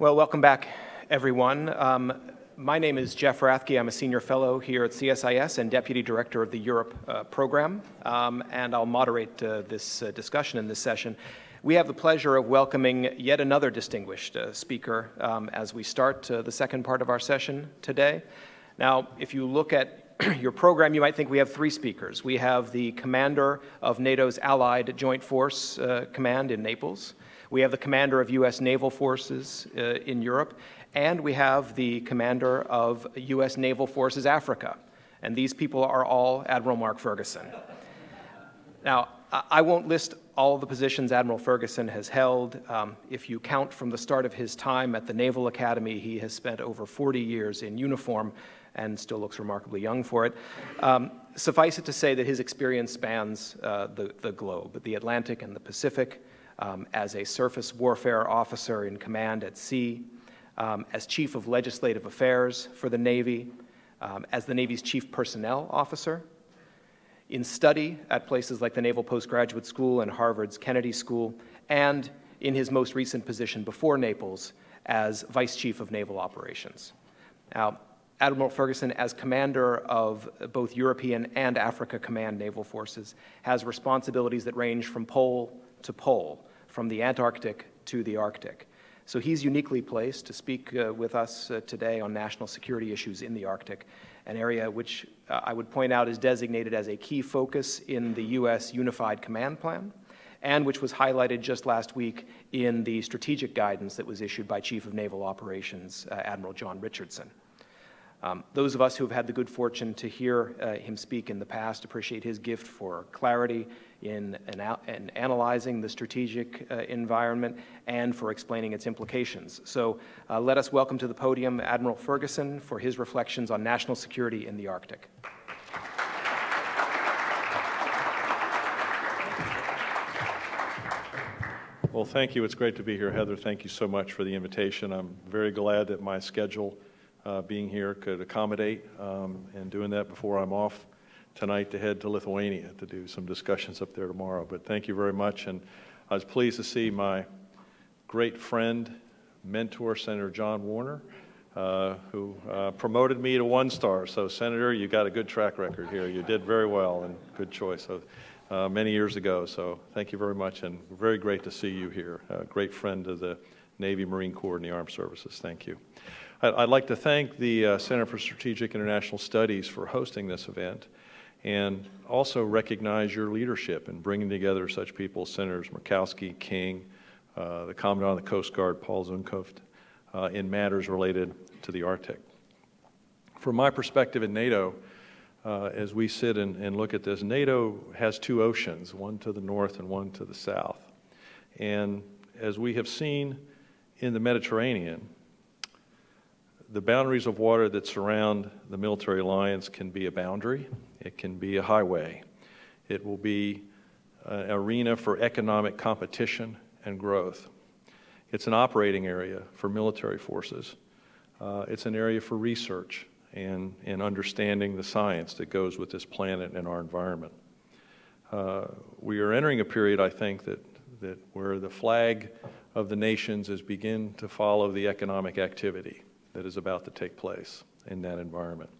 Well, welcome back, everyone. Um, my name is Jeff Rathke. I'm a senior fellow here at CSIS and deputy director of the Europe uh, program, um, and I'll moderate uh, this uh, discussion in this session. We have the pleasure of welcoming yet another distinguished uh, speaker um, as we start uh, the second part of our session today. Now, if you look at your program, you might think we have three speakers. We have the commander of NATO's Allied Joint Force uh, Command in Naples. We have the commander of U.S. naval forces uh, in Europe, and we have the commander of U.S. Naval Forces Africa. And these people are all Admiral Mark Ferguson. Now, I won't list all the positions Admiral Ferguson has held. Um, if you count from the start of his time at the Naval Academy, he has spent over 40 years in uniform and still looks remarkably young for it. Um, suffice it to say that his experience spans uh, the, the globe, the Atlantic and the Pacific, um, as a surface warfare officer in command at sea, um, as Chief of Legislative Affairs for the Navy, um, as the Navy's Chief Personnel Officer, in study at places like the Naval Postgraduate School and Harvard's Kennedy School, and in his most recent position before Naples as Vice Chief of Naval Operations. Now, Admiral Ferguson, as commander of both European and Africa Command naval forces, has responsibilities that range from pole to pole, from the Antarctic to the Arctic. So he's uniquely placed to speak uh, with us uh, today on national security issues in the Arctic, an area which uh, I would point out is designated as a key focus in the U.S. Unified Command Plan, and which was highlighted just last week in the strategic guidance that was issued by Chief of Naval Operations uh, Admiral John Richardson. Um, those of us who have had the good fortune to hear uh, him speak in the past appreciate his gift for clarity in, in, in analyzing the strategic uh, environment and for explaining its implications. So uh, let us welcome to the podium Admiral Ferguson for his reflections on national security in the Arctic. Well, thank you. It's great to be here, Heather. Thank you so much for the invitation. I'm very glad that my schedule uh, being here could accommodate um, and doing that before I'm off tonight to head to Lithuania to do some discussions up there tomorrow. But thank you very much. And I was pleased to see my great friend, mentor, Senator John Warner, uh, who uh, promoted me to one star. So, Senator, you got a good track record here. You did very well and good choice. So, uh, many years ago. So, thank you very much, and very great to see you here. A great friend of the Navy, Marine Corps, and the Armed Services. Thank you. I'd like to thank the uh, Center for Strategic International Studies for hosting this event and also recognize your leadership in bringing together such people, Senators Murkowski, King, uh, the Commandant of the Coast Guard, Paul Zukunft, uh, in matters related to the Arctic. From my perspective in NATO, uh, as we sit and, and look at this, NATO has two oceans, one to the north and one to the south. And as we have seen in the Mediterranean, the boundaries of water that surround the military alliance can be a boundary, it can be a highway, it will be an arena for economic competition and growth. It's an operating area for military forces. Uh, it's an area for research and, and understanding the science that goes with this planet and our environment. Uh, we are entering a period, I think, that, that where the flag of the nations is begin to follow the economic activity that is about to take place in that environment.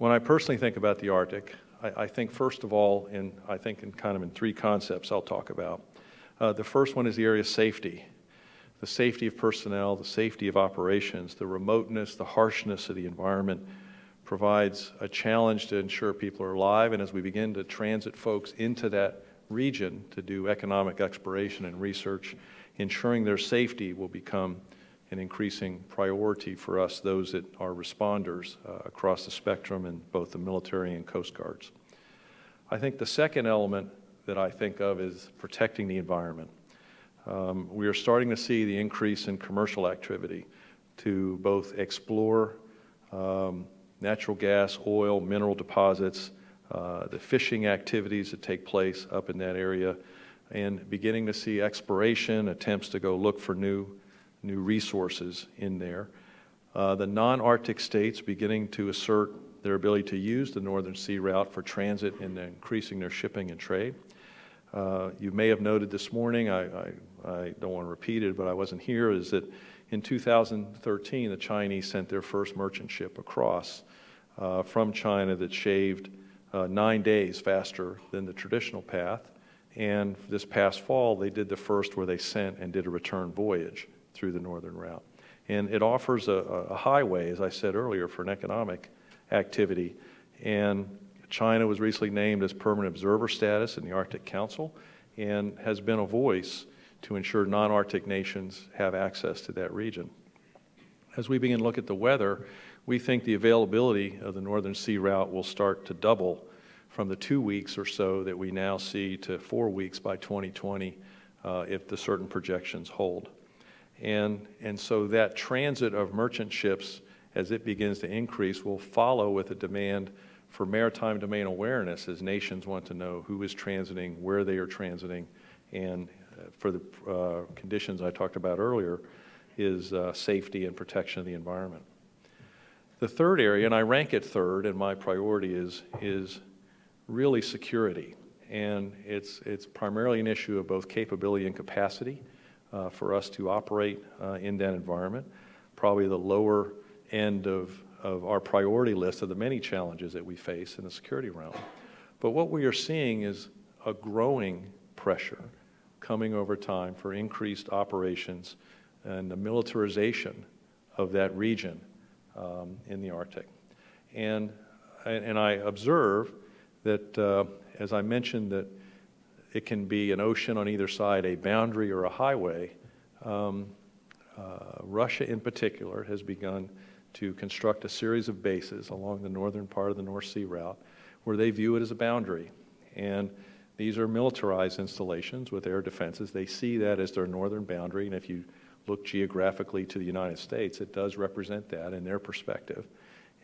When I personally think about the Arctic, I, I think first of all, in I think in kind of in three concepts I'll talk about. Uh, the first one is the area of safety, the safety of personnel, the safety of operations, the remoteness, the harshness of the environment provides a challenge to ensure people are alive. And as we begin to transit folks into that region to do economic exploration and research, ensuring their safety will become an increasing priority for us, those that are responders uh, across the spectrum in both the military and Coast Guards. I think the second element that I think of is protecting the environment. Um, we are starting to see the increase in commercial activity to both explore um, natural gas, oil, mineral deposits, uh, the fishing activities that take place up in that area, and beginning to see exploration, attempts to go look for new new resources in there. Uh, the non Arctic states beginning to assert their ability to use the Northern Sea Route for transit and increasing their shipping and trade. Uh, You may have noted this morning, I, I, I don't want to repeat it, but I wasn't here, is that in 2013, the Chinese sent their first merchant ship across uh, from China that shaved uh, nine days faster than the traditional path. And this past fall, they did the first where they sent and did a return voyage through the northern route. And it offers a, a highway, as I said earlier, for an economic activity. And China was recently named as permanent observer status in the Arctic Council and has been a voice to ensure non Arctic nations have access to that region. As we begin to look at the weather, we think the availability of the Northern Sea Route will start to double from the two weeks or so that we now see to four weeks by 2020 uh, if the certain projections hold. And, and so that transit of merchant ships, as it begins to increase, will follow with a demand for maritime domain awareness as nations want to know who is transiting, where they are transiting, and uh, for the uh, conditions I talked about earlier, is uh, safety and protection of the environment. The third area, and I rank it third, and my priority is, is really security. And it's, it's primarily an issue of both capability and capacity for us to operate uh, in that environment. Probably the lower end of, our priority list of the many challenges that we face in the security realm. But what we are seeing is a growing pressure coming over time for increased operations and the militarization of that region um, in the Arctic. And, and I observe that, uh, as I mentioned, that it can be an ocean on either side, a boundary or a highway. Um, uh, Russia, in particular, has begun to construct a series of bases along the northern part of the North Sea route where they view it as a boundary. And these are militarized installations with air defenses. They see that as their northern boundary, and if you look geographically to the United States, it does represent that in their perspective.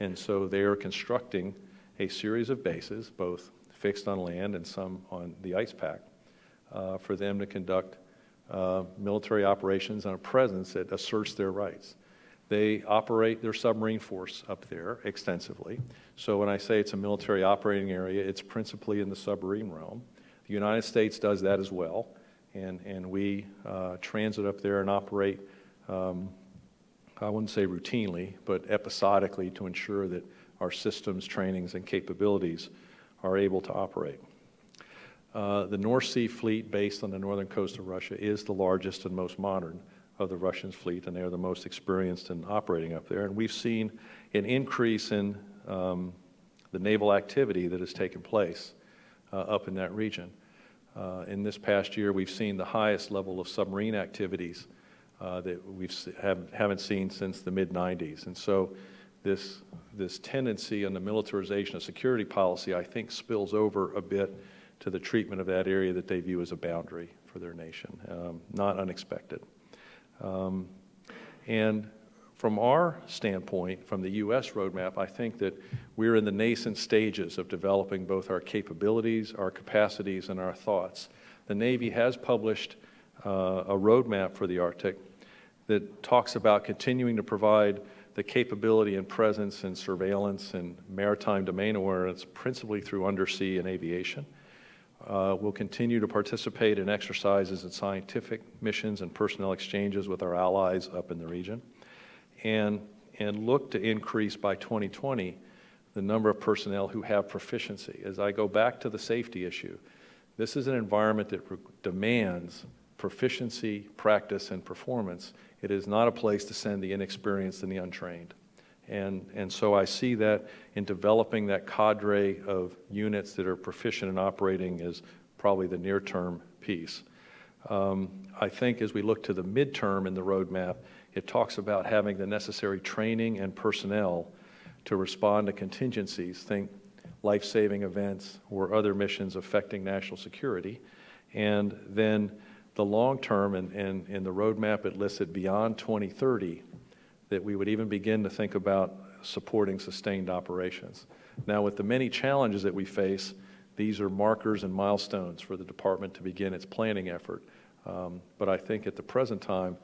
And so they are constructing a series of bases, both fixed on land and some on the ice pack, uh, for them to conduct uh, military operations and a presence that asserts their rights. They operate their submarine force up there extensively. So when I say it's a military operating area, it's principally in the submarine realm. The United States does that as well, and, and we uh, transit up there and operate, um, I wouldn't say routinely, but episodically to ensure that our systems, trainings, and capabilities are able to operate. Uh, the North Sea fleet, based on the northern coast of Russia, is the largest and most modern of the Russian fleet, and they are the most experienced in operating up there. And we've seen an increase in um, the naval activity that has taken place uh, up in that region. Uh, in this past year, we've seen the highest level of submarine activities uh, that we have, haven't seen since the mid 90s. And so, this, this tendency and the militarization of security policy, I think, spills over a bit to the treatment of that area that they view as a boundary for their nation. Um, not unexpected. Um, and from our standpoint, from the U.S. roadmap, I think that we're in the nascent stages of developing both our capabilities, our capacities, and our thoughts. The Navy has published uh, a roadmap for the Arctic that talks about continuing to provide the capability and presence and surveillance and maritime domain awareness, principally through undersea and aviation. Uh, we'll continue to participate in exercises and scientific missions and personnel exchanges with our allies up in the region, and, and look to increase by 2020 the number of personnel who have proficiency. As I go back to the safety issue, this is an environment that re- demands proficiency, practice, and performance. It is not a place to send the inexperienced and the untrained. And, and so I see that in developing that cadre of units that are proficient in operating is probably the near term piece. Um, I think as we look to the midterm in the roadmap, it talks about having the necessary training and personnel to respond to contingencies, think life saving events or other missions affecting national security. And then the long term and, and, and the roadmap it lists it beyond 2030 that we would even begin to think about supporting sustained operations. Now, with the many challenges that we face, these are markers and milestones for the department to begin its planning effort. Um, but I think at the present time,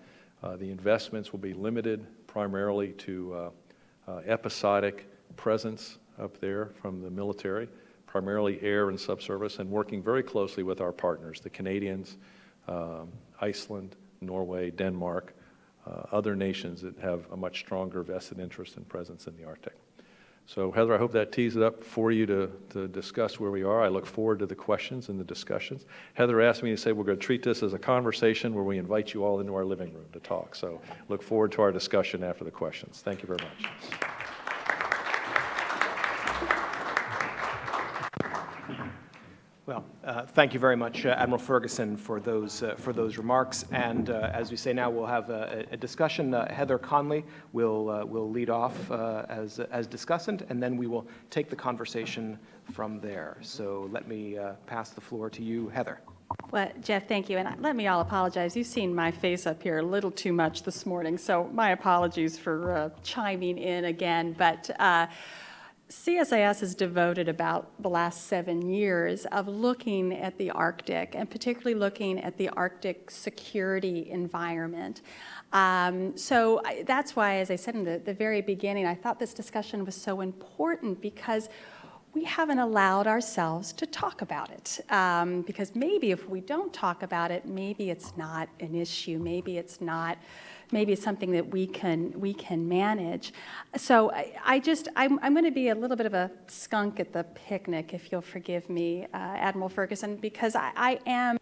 uh, the investments will be limited primarily to uh, uh, episodic presence up there from the military, primarily air and subsurface, and working very closely with our partners, the Canadians, um, Iceland, Norway, Denmark, uh, other nations that have a much stronger vested interest and presence in the Arctic. So Heather, I hope that tees it up for you to, to discuss where we are. I look forward to the questions and the discussions. Heather asked me to say we're going to treat this as a conversation where we invite you all into our living room to talk. So look forward to our discussion after the questions. Thank you very much. Well, uh, thank you very much, uh, Admiral Ferguson, for those, uh, for those remarks. And uh, as we say now, we'll have a, a discussion. Uh, Heather Conley will, uh, will lead off as, as discussant, and then we will take the conversation from there. So let me pass the floor to you, Heather. Well, Jeff, thank you. And let me all apologize. You've seen my face up here a little too much this morning, so my apologies for chiming in again. But CSIS has devoted about the last seven years of looking at the Arctic and particularly looking at the Arctic security environment. Um, so I, that's why, as I said in the, the very beginning, I thought this discussion was so important because we haven't allowed ourselves to talk about it. Um, because maybe if we don't talk about it, maybe it's not an issue, maybe it's not maybe it's something that we can we can manage. So I, I just I'm, I'm going to be a little bit of a skunk at the picnic, if you'll forgive me, uh, Admiral Ferguson, because I, I, am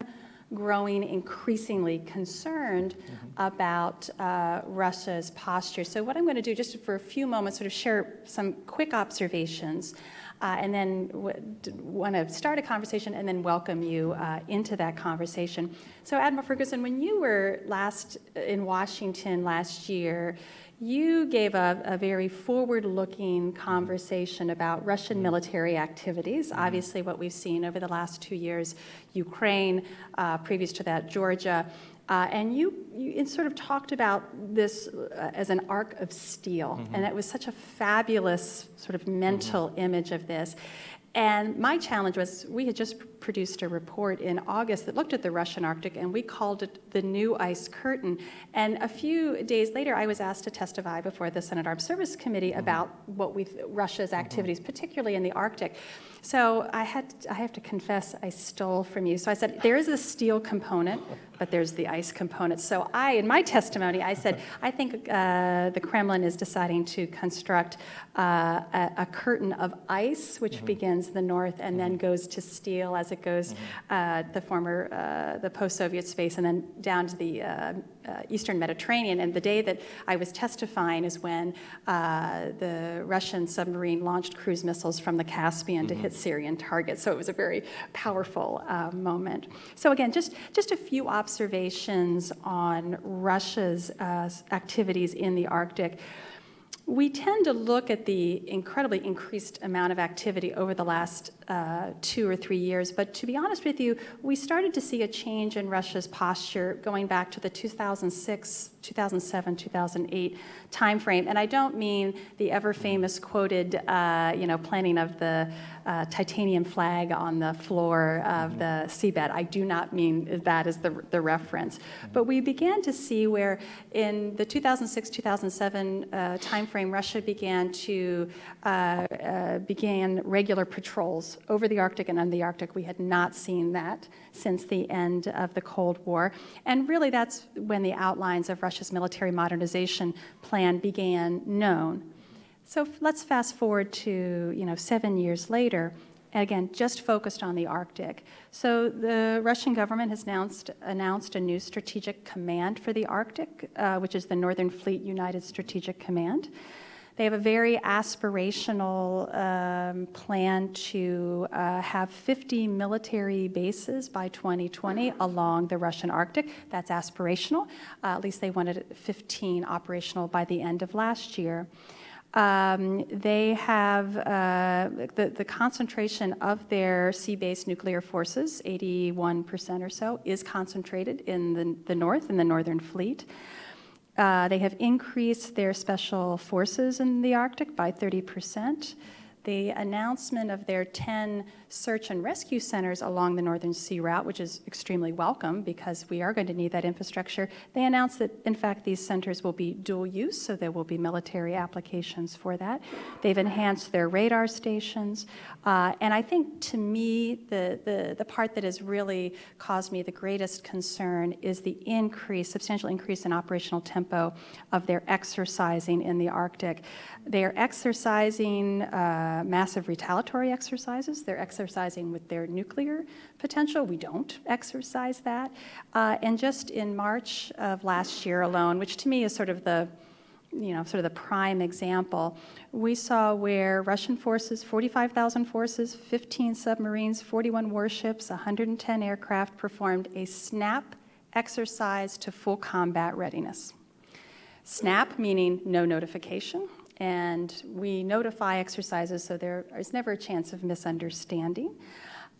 growing increasingly concerned mm-hmm. about uh, Russia's posture. So what I'm going to do, just for a few moments, sort of share some quick observations uh, and then w- want to start a conversation and then welcome you uh, into that conversation. So, Admiral Ferguson, when you were last in Washington last year, you gave a, a very forward looking conversation about Russian mm-hmm. military activities. Mm-hmm. Obviously, what we've seen over the last two years Ukraine, uh, previous to that, Georgia. Uh, and you, you sort of talked about this uh, as an arc of steel, mm-hmm. and it was such a fabulous sort of mental mm-hmm. image of this. And my challenge was we had just produced a report in August that looked at the Russian Arctic, and we called it the New Ice Curtain. And a few days later, I was asked to testify before the Senate Armed Services Committee mm-hmm. about what we Russia's activities, mm-hmm. particularly in the Arctic. So I had I have to confess I stole from you. So I said there is a steel component, but there's the ice component. So I, in my testimony, I said I think uh, the Kremlin is deciding to construct uh, a, a, curtain of ice, which mm-hmm. begins the north and then mm-hmm. goes to steel as it goes mm-hmm. uh, the former uh, the post-Soviet space and then down to the uh, Eastern Mediterranean. And the day that I was testifying is when uh, the Russian submarine launched cruise missiles from the Caspian mm-hmm. to hit Syrian targets. So it was a very powerful uh, moment. So again, just just a few observations on Russia's uh, activities in the Arctic we tend to look at the incredibly increased amount of activity over the last uh, two or three years. But to be honest with you, we started to see a change in Russia's posture going back to the 2006, 2007, 2008 timeframe. And I don't mean the ever famous quoted, uh, you know, planting of the uh, titanium flag on the floor of the seabed. I do not mean that as the, the reference. But we began to see where in the 2006 2007 uh, timeframe, Russia began to uh, uh, began regular patrols over the Arctic and under the Arctic. We had not seen that since the end of the Cold War. And really, that's when the outlines of Russia's military modernization plan began known. So let's fast forward to you know seven years later. Again, just focused on the Arctic. So the Russian government has announced, announced a new strategic command for the Arctic, uh, which is the Northern Fleet United Strategic Command. They have a very aspirational um, plan to uh, have 50 military bases by 2020 along the Russian Arctic. That's aspirational. Uh, at least they wanted 15 operational by the end of last year. Um, they have uh, the, the concentration of their sea based nuclear forces, 81% or so, is concentrated in the, the north, in the Northern Fleet. Uh, they have increased their special forces in the Arctic by 30%. The announcement of their 10 search and rescue centers along the Northern Sea Route, which is extremely welcome because we are going to need that infrastructure, they announced that, in fact, these centers will be dual use, so there will be military applications for that. They've enhanced their radar stations. Uh, and I think to me, the, the, the part that has really caused me the greatest concern is the increase, substantial increase in operational tempo of their exercising in the Arctic. They are exercising uh, massive retaliatory exercises. They're exercising with their nuclear potential. We don't exercise that. Uh, and just in March of last year alone, which to me is sort of the you know, sort of the prime example, we saw where Russian forces, 45,000 forces, 15 submarines, 41 warships, 110 aircraft performed a SNAP exercise to full combat readiness. SNAP meaning no notification, and we notify exercises so there is never a chance of misunderstanding.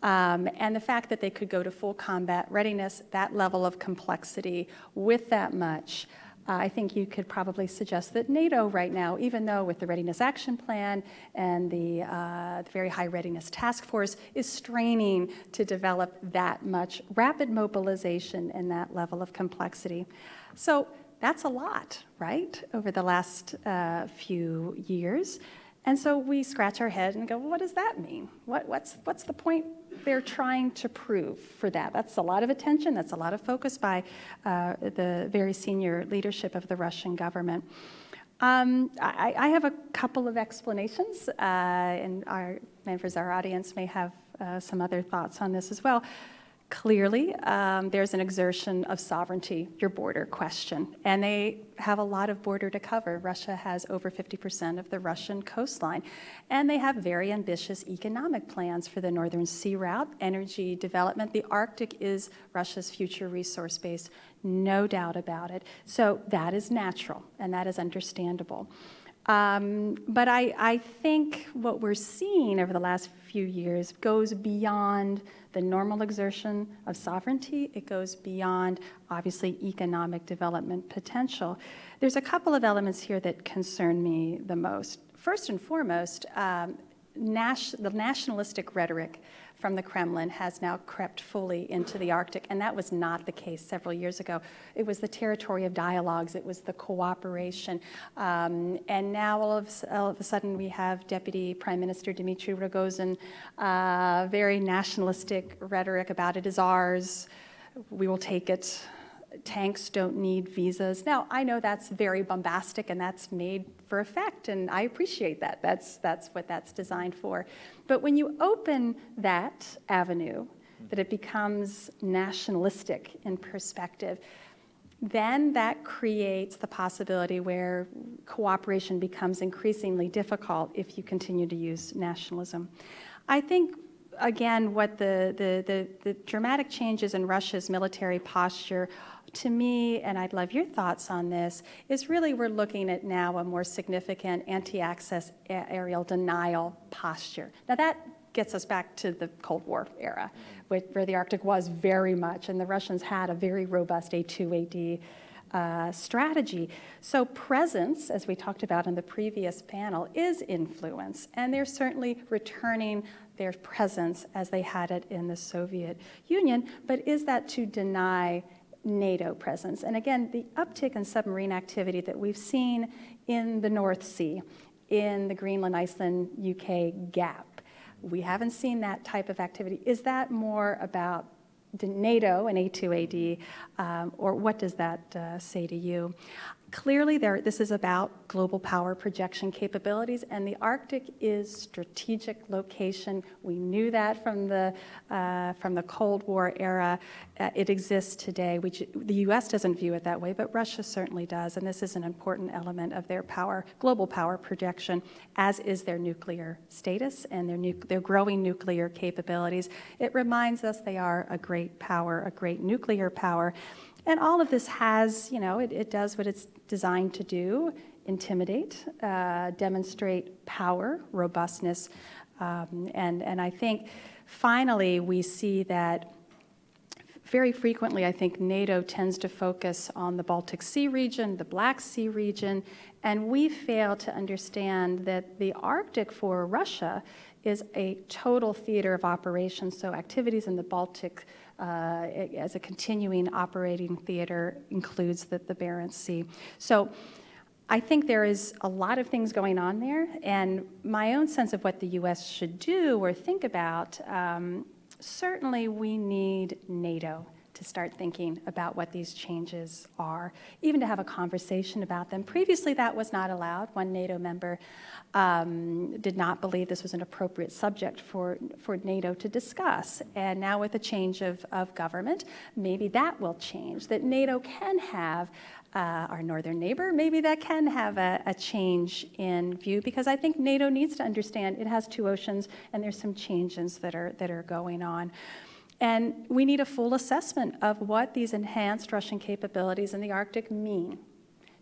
Um, and the fact that they could go to full combat readiness, that level of complexity with that much, uh, I think you could probably suggest that NATO right now, even though with the Readiness Action Plan and the, uh, the Very High Readiness Task Force, is straining to develop that much rapid mobilization and that level of complexity. So that's a lot, right, over the last uh, few years. And so we scratch our head and go, well, what does that mean? What, what's, what's the point they're trying to prove for that? That's a lot of attention, that's a lot of focus by uh, the very senior leadership of the Russian government. Um, I, I, have a couple of explanations, uh, and our members, of our audience may have uh, some other thoughts on this as well. Clearly, um, there's an exertion of sovereignty, your border question, and they have a lot of border to cover. Russia has over 50% of the Russian coastline, and they have very ambitious economic plans for the Northern Sea Route, energy development. The Arctic is Russia's future resource base, no doubt about it. So that is natural, and that is understandable. Um, but I, I think what we're seeing over the last few years goes beyond the normal exertion of sovereignty. It goes beyond, obviously, economic development potential. There's a couple of elements here that concern me the most. First and foremost, um, nas- the nationalistic rhetoric from the Kremlin has now crept fully into the Arctic, and that was not the case several years ago. It was the territory of dialogues, it was the cooperation, um, and now all of, all of, a sudden we have Deputy Prime Minister Dmitry Rogozin, uh, very nationalistic rhetoric about it is ours, we will take it tanks don't need visas. Now, I know that's very bombastic and that's made for effect, and I appreciate that. That's, that's what that's designed for. But when you open that avenue, that it becomes nationalistic in perspective, then that creates the possibility where cooperation becomes increasingly difficult if you continue to use nationalism. I think again, what the, the, the, the, dramatic changes in Russia's military posture to me, and I'd love your thoughts on this, is really we're looking at now a more significant anti access area denial posture. Now, that gets us back to the Cold War era, where the Arctic was very much, and the Russians had a very robust A2AD. Uh, strategy. So, presence, as we talked about in the previous panel, is influence, and they're certainly returning their presence as they had it in the Soviet Union. But is that to deny NATO presence. And again, the uptick in submarine activity that we've seen in the North Sea, in the Greenland, Iceland, UK gap, we haven't seen that type of activity. Is that more about NATO and A2AD, um, or what does that uh, say to you? Clearly, there, this is about global power projection capabilities, and the Arctic is strategic location. We knew that from the, uh, from the Cold War era. Uh, it exists today. The U.S. doesn't view it that way, but Russia certainly does, and this is an important element of their power, global power projection, as is their nuclear status and their, nu- their growing nuclear capabilities. It reminds us they are a great power, a great nuclear power. And all of this has, you know, it, it does what it's designed to do intimidate, uh, demonstrate power, robustness. Um, and, and I think finally we see that very frequently, I think NATO tends to focus on the Baltic Sea region, the Black Sea region, and we fail to understand that the Arctic for Russia is a total theater of operations. So, activities in the Baltic uh, as a continuing operating theater includes the, the Barents Sea. So, I think there is a lot of things going on there, and my own sense of what the U.S. should do or think about um, certainly we need NATO to start thinking about what these changes are, even to have a conversation about them. Previously, that was not allowed. One NATO member um, did not believe this was an appropriate subject for, for NATO to discuss. And now, with a change of, of government, maybe that will change, that NATO can have uh, our northern neighbor, maybe that can have a, a, change in view because I think NATO needs to understand it has two oceans and there's some changes that are, that are going on. And we need a full assessment of what these enhanced Russian capabilities in the Arctic mean.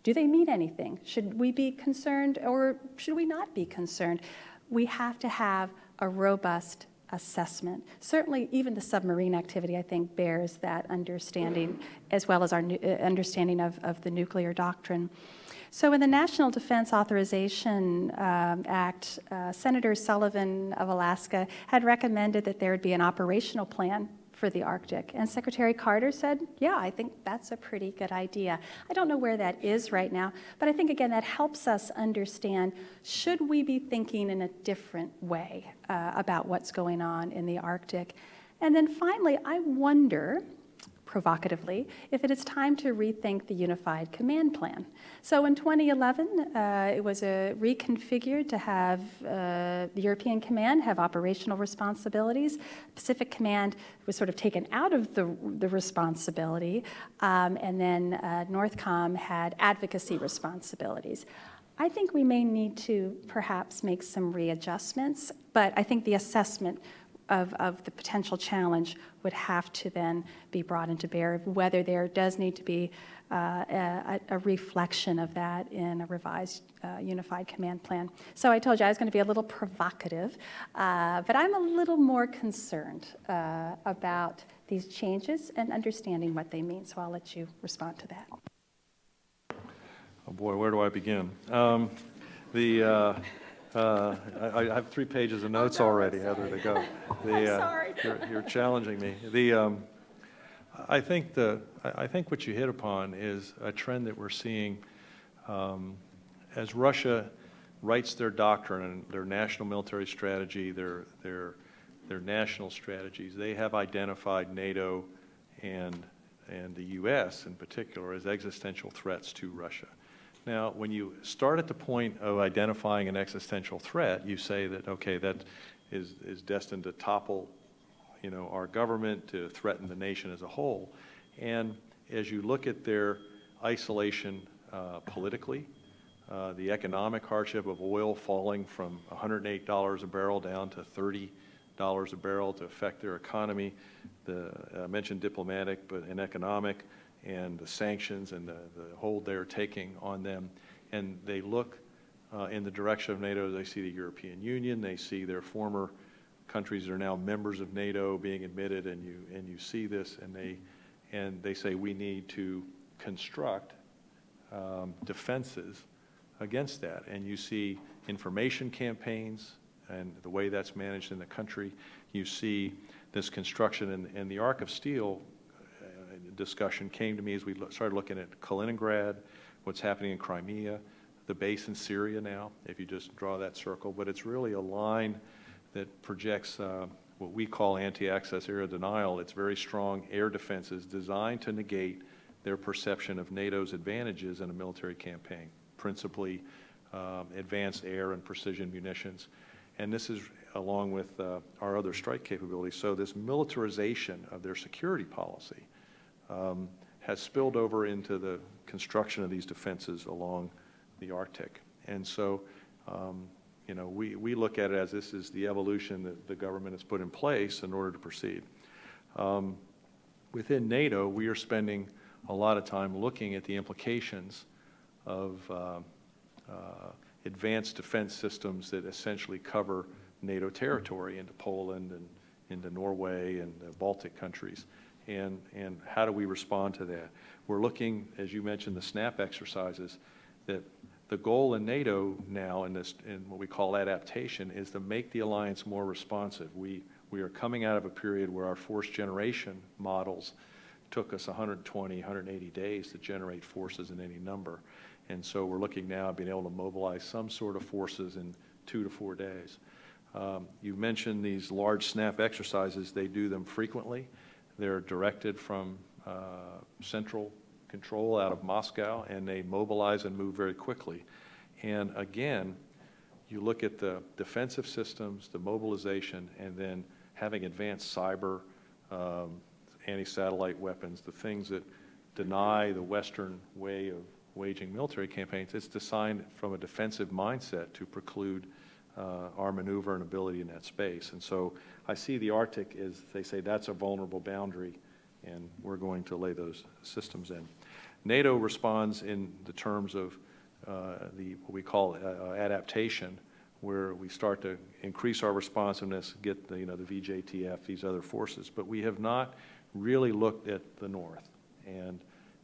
Do they mean anything? Should we be concerned or should we not be concerned? We have to have a robust assessment. Certainly, even the submarine activity, I think, bears that understanding, as well as our uh, understanding of, of the nuclear doctrine. So, in the National Defense Authorization um, Act, uh, Senator Sullivan of Alaska had recommended that there would be an operational plan for the Arctic. And Secretary Carter said, Yeah, I think that's a pretty good idea. I don't know where that is right now, but I think, again, that helps us understand should we be thinking in a different way uh, about what's going on in the Arctic? And then finally, I wonder provocatively, if it is time to rethink the unified command plan. So in 2011, uh, it was uh, reconfigured to have uh, the European Command have operational responsibilities. Pacific Command was sort of taken out of the, the responsibility, um, and then uh, NORTHCOM had advocacy responsibilities. I think we may need to perhaps make some readjustments, but I think the assessment of, of the potential challenge would have to then be brought into bear, whether there does need to be uh, a, a, reflection of that in a revised uh, unified command plan. So I told you I was going to be a little provocative, uh, but I'm a little more concerned uh, about these changes and understanding what they mean. So I'll let you respond to that. Oh boy, where do I begin? Um, the uh, I, I, have three pages of notes oh, no, already, Heather, to go. The, I'm uh, sorry. You're, you're, challenging me. The, um, I, think the, I think what you hit upon is a trend that we're seeing um, as Russia writes their doctrine and their national military strategy, their, their, their national strategies. They have identified NATO and, and the U.S. in particular as existential threats to Russia. Now, when you start at the point of identifying an existential threat, you say that, okay, that is, is destined to topple, you know, our government, to threaten the nation as a whole. And as you look at their isolation uh, politically, uh, the economic hardship of oil falling from $108 a barrel down to $30 a barrel to affect their economy, the I mentioned diplomatic but and economic, and the sanctions and the, the hold they're taking on them. And they look uh, in the direction of NATO. They see the European Union. They see their former countries that are now members of NATO being admitted, and you and you see this, and they and they say we need to construct um, defenses against that. And you see information campaigns and the way that's managed in the country. You see this construction, and, and the Arc of Steel discussion came to me as we started looking at Kaliningrad, what's happening in Crimea, the base in Syria now, if you just draw that circle. But it's really a line that projects uh, what we call anti access area denial. It's very strong air defenses designed to negate their perception of NATO's advantages in a military campaign, principally um, advanced air and precision munitions. And this is along with uh, our other strike capabilities. So, this militarization of their security policy um, has spilled over into the construction of these defenses along the Arctic. And so, um, you know, we, we look at it as this is the evolution that the government has put in place in order to proceed. Um, within NATO, we are spending a lot of time looking at the implications of uh, uh, advanced defense systems that essentially cover NATO territory into Poland and into Norway and the Baltic countries. And, and how do we respond to that? We're looking, as you mentioned, the SNAP exercises, that the goal in NATO now, in this, in what we call adaptation, is to make the alliance more responsive. We, we are coming out of a period where our force generation models took us 120, 180 days to generate forces in any number. And so we're looking now at being able to mobilize some sort of forces in two to four days. Um, You mentioned these large SNAP exercises. They do them frequently. They're directed from uh, central control out of Moscow, and they mobilize and move very quickly. And again, you look at the defensive systems, the mobilization, and then having advanced cyber, um, anti-satellite weapons, the things that deny the Western way of waging military campaigns, it's designed from a defensive mindset to preclude uh, our maneuver and ability in that space. And so I see the Arctic as, they say, that's a vulnerable boundary, and we're going to lay those systems in. NATO responds in the terms of uh, the, what we call uh, adaptation, where we start to increase our responsiveness, get the, you know, the VJTF, these other forces. But we have not really looked at the North and,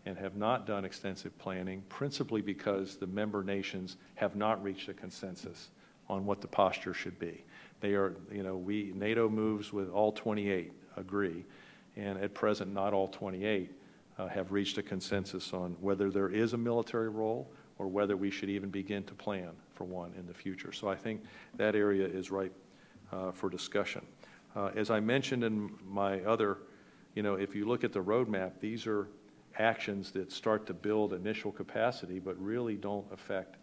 and have not done extensive planning, principally because the member nations have not reached a consensus on what the posture should be. They are, you know, we, NATO moves with all 28 agree, and at present, not all 28 uh, have reached a consensus on whether there is a military role or whether we should even begin to plan for one in the future. So I think that area is ripe uh, for discussion. Uh, As I mentioned in my other, you know, if you look at the roadmap, these are actions that start to build initial capacity, but really don't affect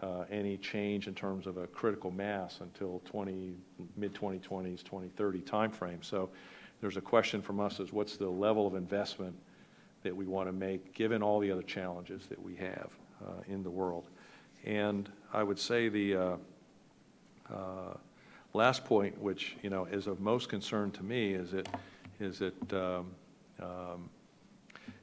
uh, any change in terms of a critical mass until 20, mid-2020s, 2030 timeframe. So there's a question from us is what's the level of investment that we want to make, given all the other challenges that we have uh, in the world. And I would say the uh, uh, last point, which, you know, is of most concern to me, is that, is that, um, um,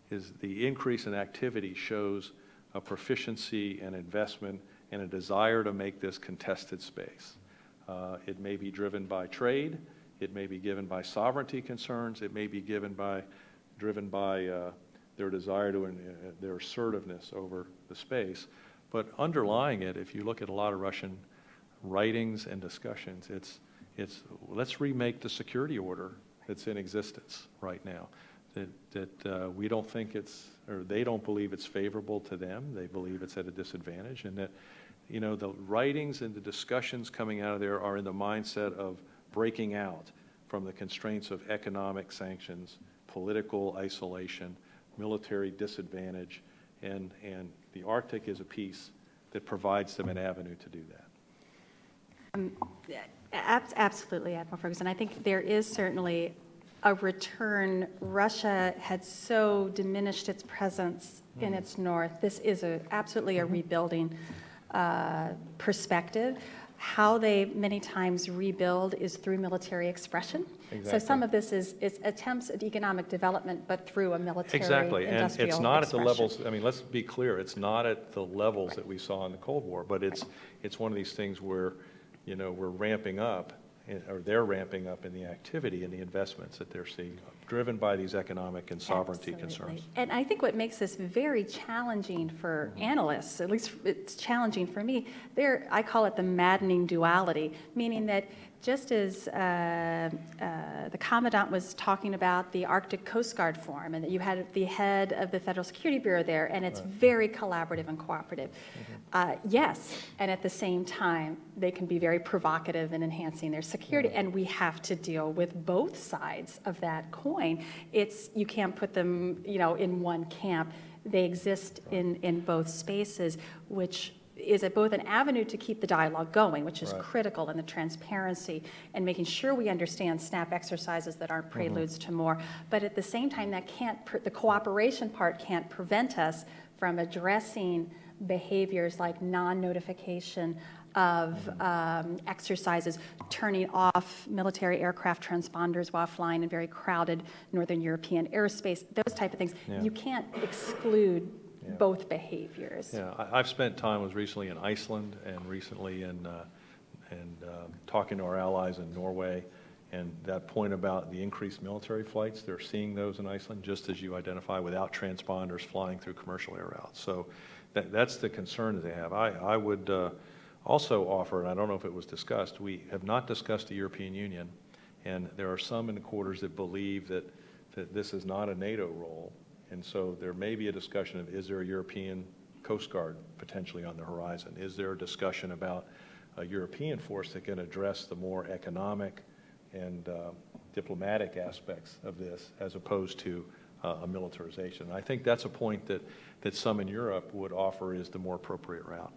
is the increase in activity shows a proficiency and investment and a desire to make this contested space. Uh, It may be driven by trade, it may be given by sovereignty concerns, it may be given by, driven by uh, their desire to, uh, their assertiveness over the space. But underlying it, if you look at a lot of Russian writings and discussions, it's, it's, let's remake the security order that's in existence right now. That, that uh, we don't think it's, or they don't believe it's favorable to them. They believe it's at a disadvantage. And that, you know, the writings and the discussions coming out of there are in the mindset of breaking out from the constraints of economic sanctions, political isolation, military disadvantage, and, and the Arctic is a piece that provides them an avenue to do that. Um, Ab- Absolutely, Admiral Ferguson. I think there is certainly a return. Russia had so diminished its presence in mm-hmm. its north. This is a, absolutely a mm-hmm. rebuilding uh, perspective. How they many times rebuild is through military expression. So some of this is, is attempts at economic development, but through a military Exactly, and it's not at the levels, I mean, let's be clear, it's not at the levels that we saw in the Cold War, but it's, it's one of these things where, you know, we're ramping up, or they're ramping up in the activity and the investments that they're seeing, driven by these economic and sovereignty Absolutely. concerns. And I think what makes this very challenging for Mm-hmm. analysts, at least it's challenging for me, there, I call it the maddening duality, meaning that just as uh, uh, the Commandant was talking about the Arctic Coast Guard Forum, and that you had the head of the Federal Security Bureau there, and it's very collaborative and cooperative. Mm-hmm. Uh, Yes, and at the same time, they can be very provocative in enhancing their security, and we have to deal with both sides of that coin. It's, you can't put them, you know, in one camp. They exist in, in both spaces, which is a- both an avenue to keep the dialogue going, which is Right. critical, and the transparency, and making sure we understand SNAP exercises that aren't mm-hmm. preludes to more. But at the same time, that can't, pre- the cooperation part can't prevent us from addressing behaviors like non-notification of um, exercises, turning off military aircraft transponders while flying in very crowded northern European airspace, those type of things. Yeah. You can't exclude Yeah. both behaviors. Yeah, I, I've spent time, was recently in Iceland and recently in, uh, and um, talking to our allies in Norway And that point about the increased military flights, they're seeing those in Iceland, just as you identify, without transponders flying through commercial air routes. So that, that's the concern that they have. I, I would uh, also offer, and I don't know if it was discussed, we have not discussed the European Union, and there are some in the quarters that believe that, that this is not a NATO role. And so there may be a discussion of, is there a European Coast Guard potentially on the horizon? Is there a discussion about a European force that can address the more economic and uh, diplomatic aspects of this as opposed to uh, a militarization? I think that's a point that, that some in Europe would offer is the more appropriate route.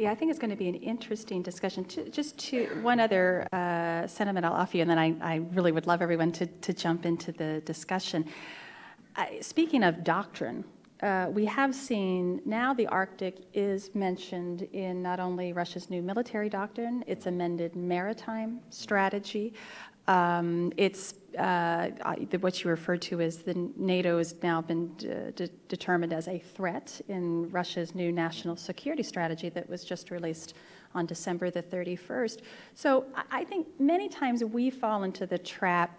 Yeah, I think it's going to be an interesting discussion. Just to, one other uh, sentiment I'll offer you, and then I, I really would love everyone to, to jump into the discussion. I- Speaking of doctrine, uh, we have seen now the Arctic is mentioned in not only Russia's new military doctrine, its amended maritime strategy. Um, it's uh, what you referred to as the NATO has now been de- de- determined as a threat in Russia's new national security strategy that was just released on December the 31st. So I- think many times we fall into the trap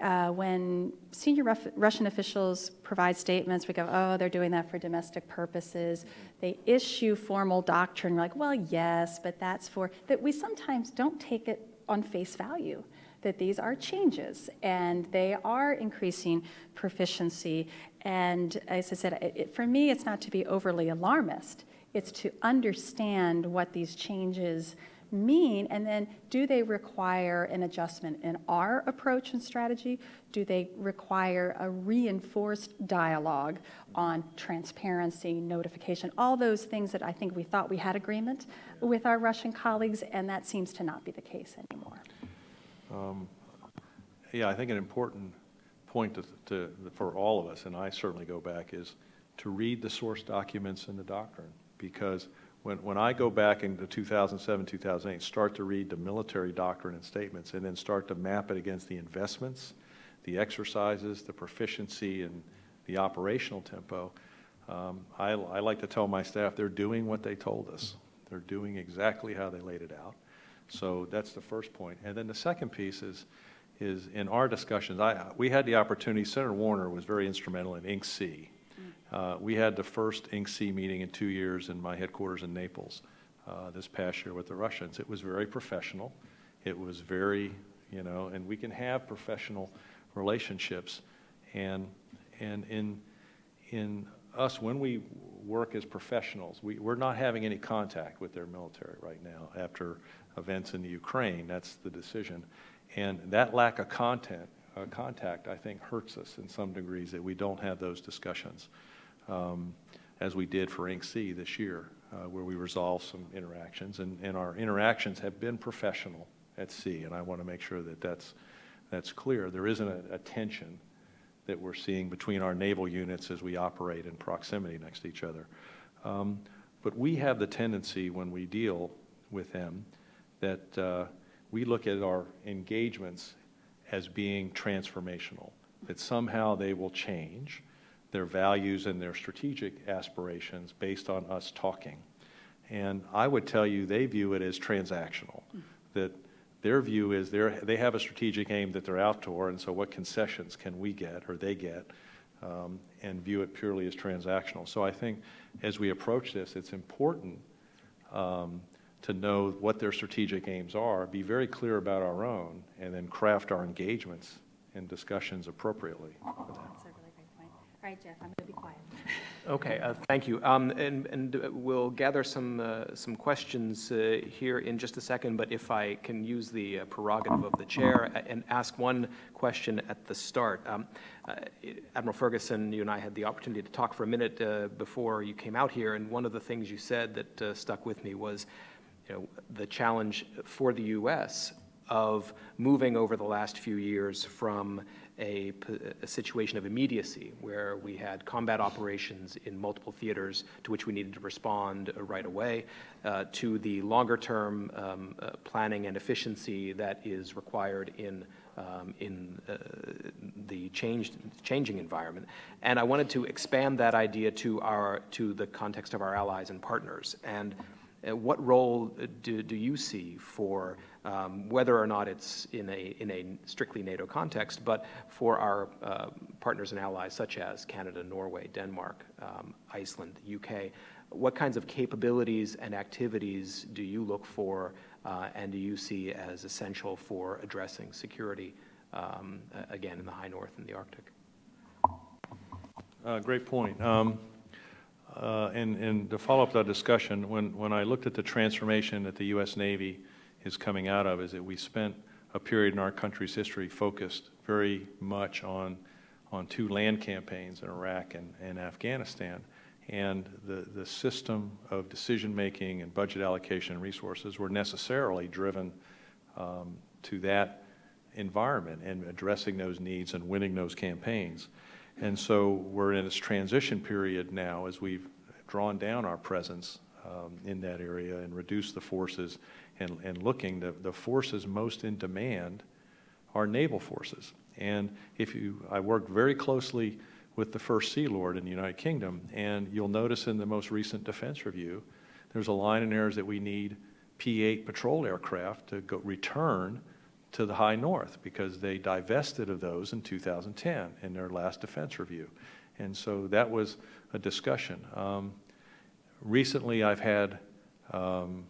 uh, when senior Ruf- Russian officials provide statements, we go, oh, they're doing that for domestic purposes. They issue formal doctrine, we're like, well, yes, but that's for, that we sometimes don't take it on face value, that these are changes and they are increasing proficiency. And as I said, it, it- for me, it's not to be overly alarmist, it's to understand what these changes mean, and then do they require an adjustment in our approach and strategy? Do they require a reinforced dialogue on transparency, notification, all those things that I think we thought we had agreement with our Russian colleagues, and that seems to not be the case anymore. Yeah, I think an important point to, to, for all of us, and I certainly go back, is to read the source documents in the doctrine. Because when, when I go back into 2007, 2008, start to read the military doctrine and statements, and then start to map it against the investments, the exercises, the proficiency, and the operational tempo, um, I, I like to tell my staff they're doing what they told us. They're doing exactly how they laid it out. So that's the first point. And then the second piece is, is in our discussions, I, we had the opportunity, Senator Warner was very instrumental in INCSEA. Uh, we had the first INCSEA meeting in two years in my headquarters in Naples uh, this past year with the Russians. It was very professional. It was very, you know, and we can have professional relationships. And, and in, in us, when we work as professionals, we, we're not having any contact with their military right now after events in the Ukraine. That's the decision. And that lack of content, uh, contact, I think, hurts us in some degrees that we don't have those discussions, um, as we did for Inc. This year, uh, where we resolved some interactions. And, and our interactions have been professional at sea, and I want to make sure that that's, that's clear. There isn't a, a tension that we're seeing between our naval units as we operate in proximity next to each other. Um, but we have the tendency when we deal with them that uh, we look at our engagements as being transformational, that somehow they will change their values and their strategic aspirations based on us talking. And I would tell you they view it as transactional, that their view is they have a strategic aim that they're out toward, and so what concessions can we get or they get, um, and view it purely as transactional. So I think as we approach this, it's important um, to know what their strategic aims are, be very clear about our own, and then craft our engagements and discussions appropriately. That's a really great point. All right, Jeff, I'm going to be quiet. Okay, uh, thank you. Um, And, and uh, we'll gather some, uh, some questions uh, here in just a second, but if I can use the uh, prerogative of the chair and ask one question at the start. Um, uh, Admiral Ferguson, you and I had the opportunity to talk for a minute uh, before you came out here, and one of the things you said that uh, stuck with me was, you know, the challenge for the U.S. of moving over the last few years from a situation of immediacy, where we had combat operations in multiple theaters to which we needed to respond right away, uh, to the longer-term um, uh, planning and efficiency that is required in um, in uh, the changed, changing environment. And I wanted to expand that idea to our to the context of our allies and partners. And what role uh, do, do you see for um, whether or not it's in a, in a strictly NATO context, but for our uh, partners and allies such as Canada, Norway, Denmark, um, Iceland, UK. What kinds of capabilities and activities do you look for uh, and do you see as essential for addressing security, um, again, in the high north and the Arctic? Uh, Great point. Um, uh, And and to follow up that discussion, when when I looked at the transformation that the U.S. Navy is coming out of, is that we spent a period in our country's history focused very much on on two land campaigns in Iraq and and Afghanistan. And the the system of decision-making and budget allocation and resources were necessarily driven um, to that environment and addressing those needs and winning those campaigns. And so we're in this transition period now as we've drawn down our presence um, in that area and reduced the forces and, and looking, the, the forces most in demand are naval forces. And if you, I worked very closely with the First Sea Lord in the United Kingdom, and you'll notice in the most recent defense review, there's a line in there that we need P-8 patrol aircraft to go, return to the high north because they divested of those in 2010 in their last defense review. And so that was a discussion. Um, recently, I've had um,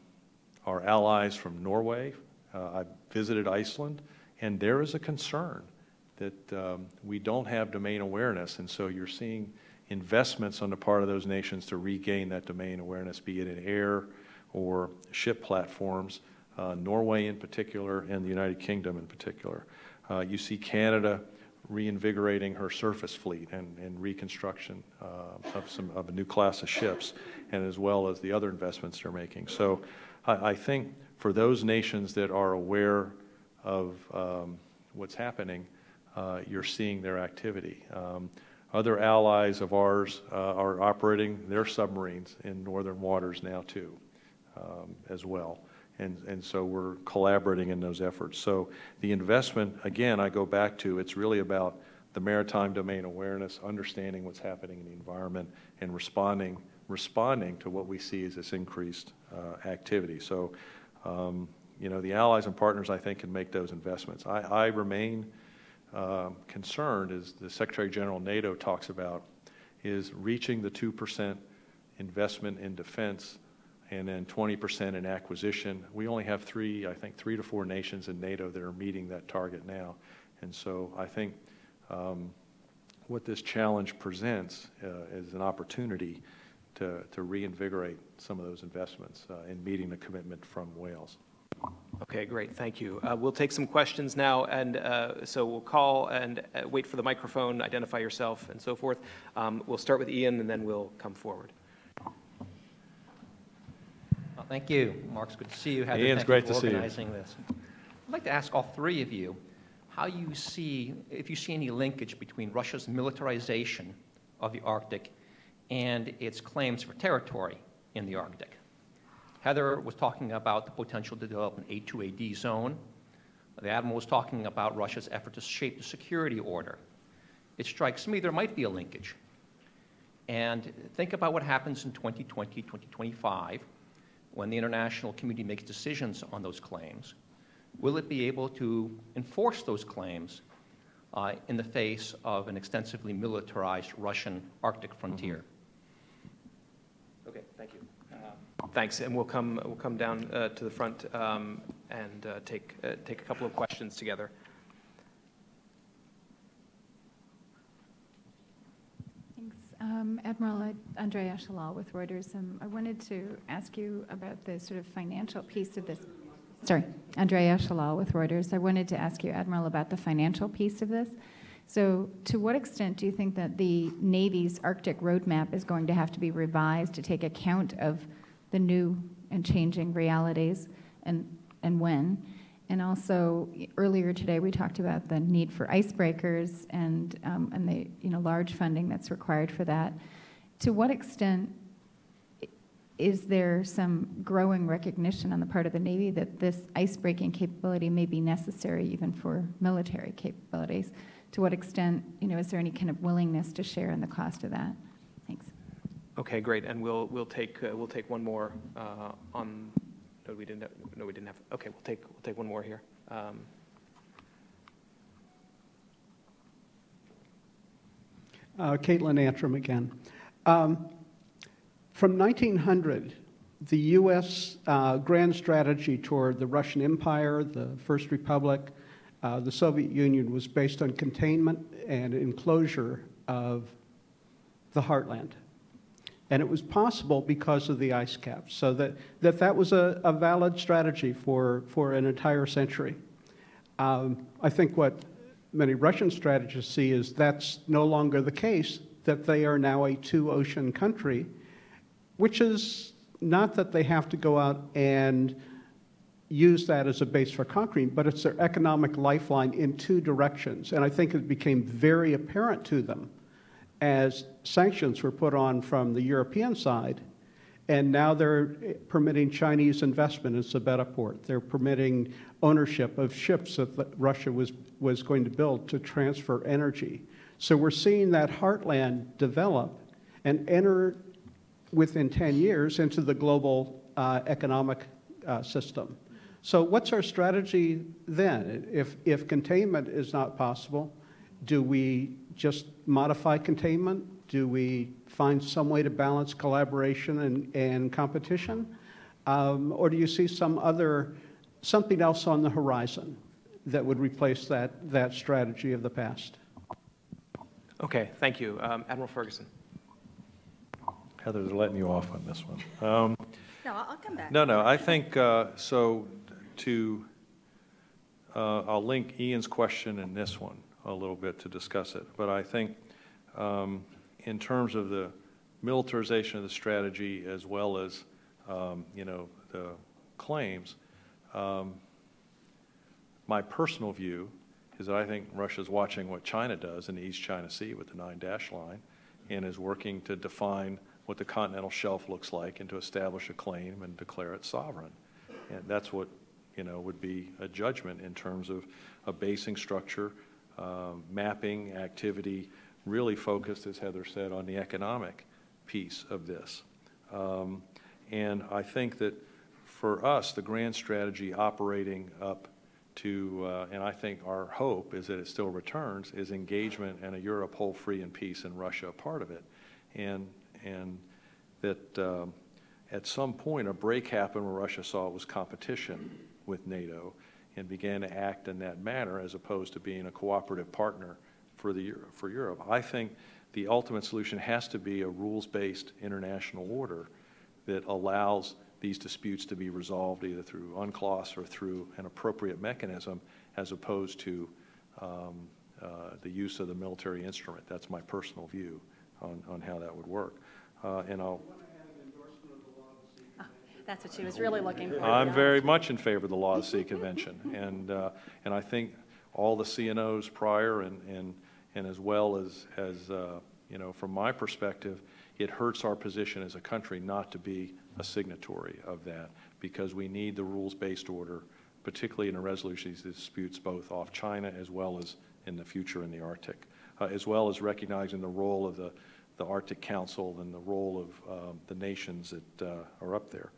our allies from Norway, uh, I visited Iceland, and there is a concern that um, we don't have domain awareness. And so you're seeing investments on the part of those nations to regain that domain awareness, be it in air or ship platforms uh, Norway in particular, and the United Kingdom in particular. Uh, you see Canada reinvigorating her surface fleet and, and reconstruction uh, of some of a new class of ships, and as well as the other investments they're making. So, I, I think for those nations that are aware of um, what's happening, uh, you're seeing their activity. Um, other allies of ours uh, are operating their submarines in northern waters now too, um, as well. And, so we're collaborating in those efforts. So the investment, again, I go back to, it's really about the maritime domain awareness, understanding what's happening in the environment, and responding, responding to what we see as this increased uh, activity. So, um, you know, the allies and partners, I think, can make those investments. I, I remain um, concerned, as the Secretary General of NATO talks about, is reaching the 2% investment in defense and then 20% in acquisition. We only have three, I think, three to four nations in NATO that are meeting that target now. And so I think um, what this challenge presents uh, is an opportunity to, to reinvigorate some of those investments uh, in meeting the commitment from Wales. Okay, great, thank you. Uh, We'll take some questions now, and uh, so we'll call and uh, wait for the microphone, identify yourself, and so forth. Um, We'll start with Ian, and then we'll come forward. Thank you. Mark, it's good to see you. Heather, Ian's thank great you to for see you. organizing this. I'd like to ask all three of you how you see, if you see any linkage between Russia's militarization of the Arctic and its claims for territory in the Arctic. Heather was talking about the potential to develop an A2AD zone. The Admiral was talking about Russia's effort to shape the security order. It strikes me there might be a linkage. And think about what happens in 2020, 2025, when the international community makes decisions on those claims. Will it be able to enforce those claims uh, in the face of an extensively militarized Russian Arctic frontier? Okay, thank you. Thanks, and we'll come, we'll come down uh, to the front um, and uh, take, uh, take a couple of questions together. Thanks. Um, Admiral Andrea Shalal with Reuters. Um, I wanted to ask you about the sort of financial piece of this. Sorry, Andrea Shalal with Reuters. I wanted to ask you, Admiral, about the financial piece of this. So, to what extent do you think that the Navy's Arctic roadmap is going to have to be revised to take account of the new and changing realities, and and when? And also, earlier today, we talked about the need for icebreakers and, um, and the, you know, large funding that's required for that. To what extent is there some growing recognition on the part of the Navy that this icebreaking capability may be necessary even for military capabilities? To what extent, you know, is there any kind of willingness to share in the cost of that? Thanks. Okay, great, and we'll, we'll take, uh, we'll take one more uh, on, oh, we didn't, have- no, we didn't have, okay, we'll take, we'll take one more here. Um, Uh, Caitlin Antrim again. Um, From 1900, the U.S. uh, grand strategy toward the Russian Empire, the First Republic, uh, the Soviet Union was based on containment and enclosure of the heartland. And it was possible because of the ice caps, so that that, that was a, a valid strategy for, for an entire century. Um, I think what many Russian strategists see is that's no longer the case, that they are now a two ocean country, which is not that they have to go out and use that as a base for conquering, but it's their economic lifeline in two directions. And I think it became very apparent to them as sanctions were put on from the European side and now they're permitting Chinese investment in Sabetta port. They're permitting ownership of ships that Russia was, was going to build to transfer energy. So we're seeing that heartland develop and enter within 10 years into the global uh, economic uh, system. So what's our strategy then? If, if containment is not possible, do we just modify containment? Do we find some way to balance collaboration and, and competition? Um, or do you see some other, something else on the horizon that would replace that, that strategy of the past? Okay, thank you. Um, Admiral Ferguson. Heather, they're letting you off on this one. Um, No, I'll I'll come back. No, no, I think, uh, so to, uh, I'll link Ian's question and this one a little bit to discuss it. But I think um, in terms of the militarization of the strategy as well as, um, you know, the claims, um, my personal view is that I think Russia's watching what China does in the East China Sea with the Nine Dash Line and is working to define what the continental shelf looks like and to establish a claim and declare it sovereign. And that's what, you know, would be a judgment in terms of a basing structure, mapping, activity, really focused, as Heather said, on the economic piece of this. Um, And I think that for us, the grand strategy operating up to, uh, and I think our hope is that it still returns, is engagement and a Europe whole, free, and peace, and Russia part of it. And, and that um, at some point, a break happened where Russia saw it was competition with NATO and began to act in that manner as opposed to being a cooperative partner for, the, for Europe. I think the ultimate solution has to be a rules-based international order that allows these disputes to be resolved either through UNCLOS or through an appropriate mechanism as opposed to um, uh, the use of the military instrument. That's my personal view on, on how that would work. Uh, And I'll, That's what she was really looking for. I'm very much in favor of the Law of Sea Convention. And, uh, and I think all the CNOs prior and, and, and as well as, as, uh, you know, from my perspective, it hurts our position as a country not to be a signatory of that because we need the rules-based order, particularly in a resolution of these disputes both off China as well as in the future in the Arctic, uh, as well as recognizing the role of the, the Arctic Council and the role of um, the nations that uh, are up there.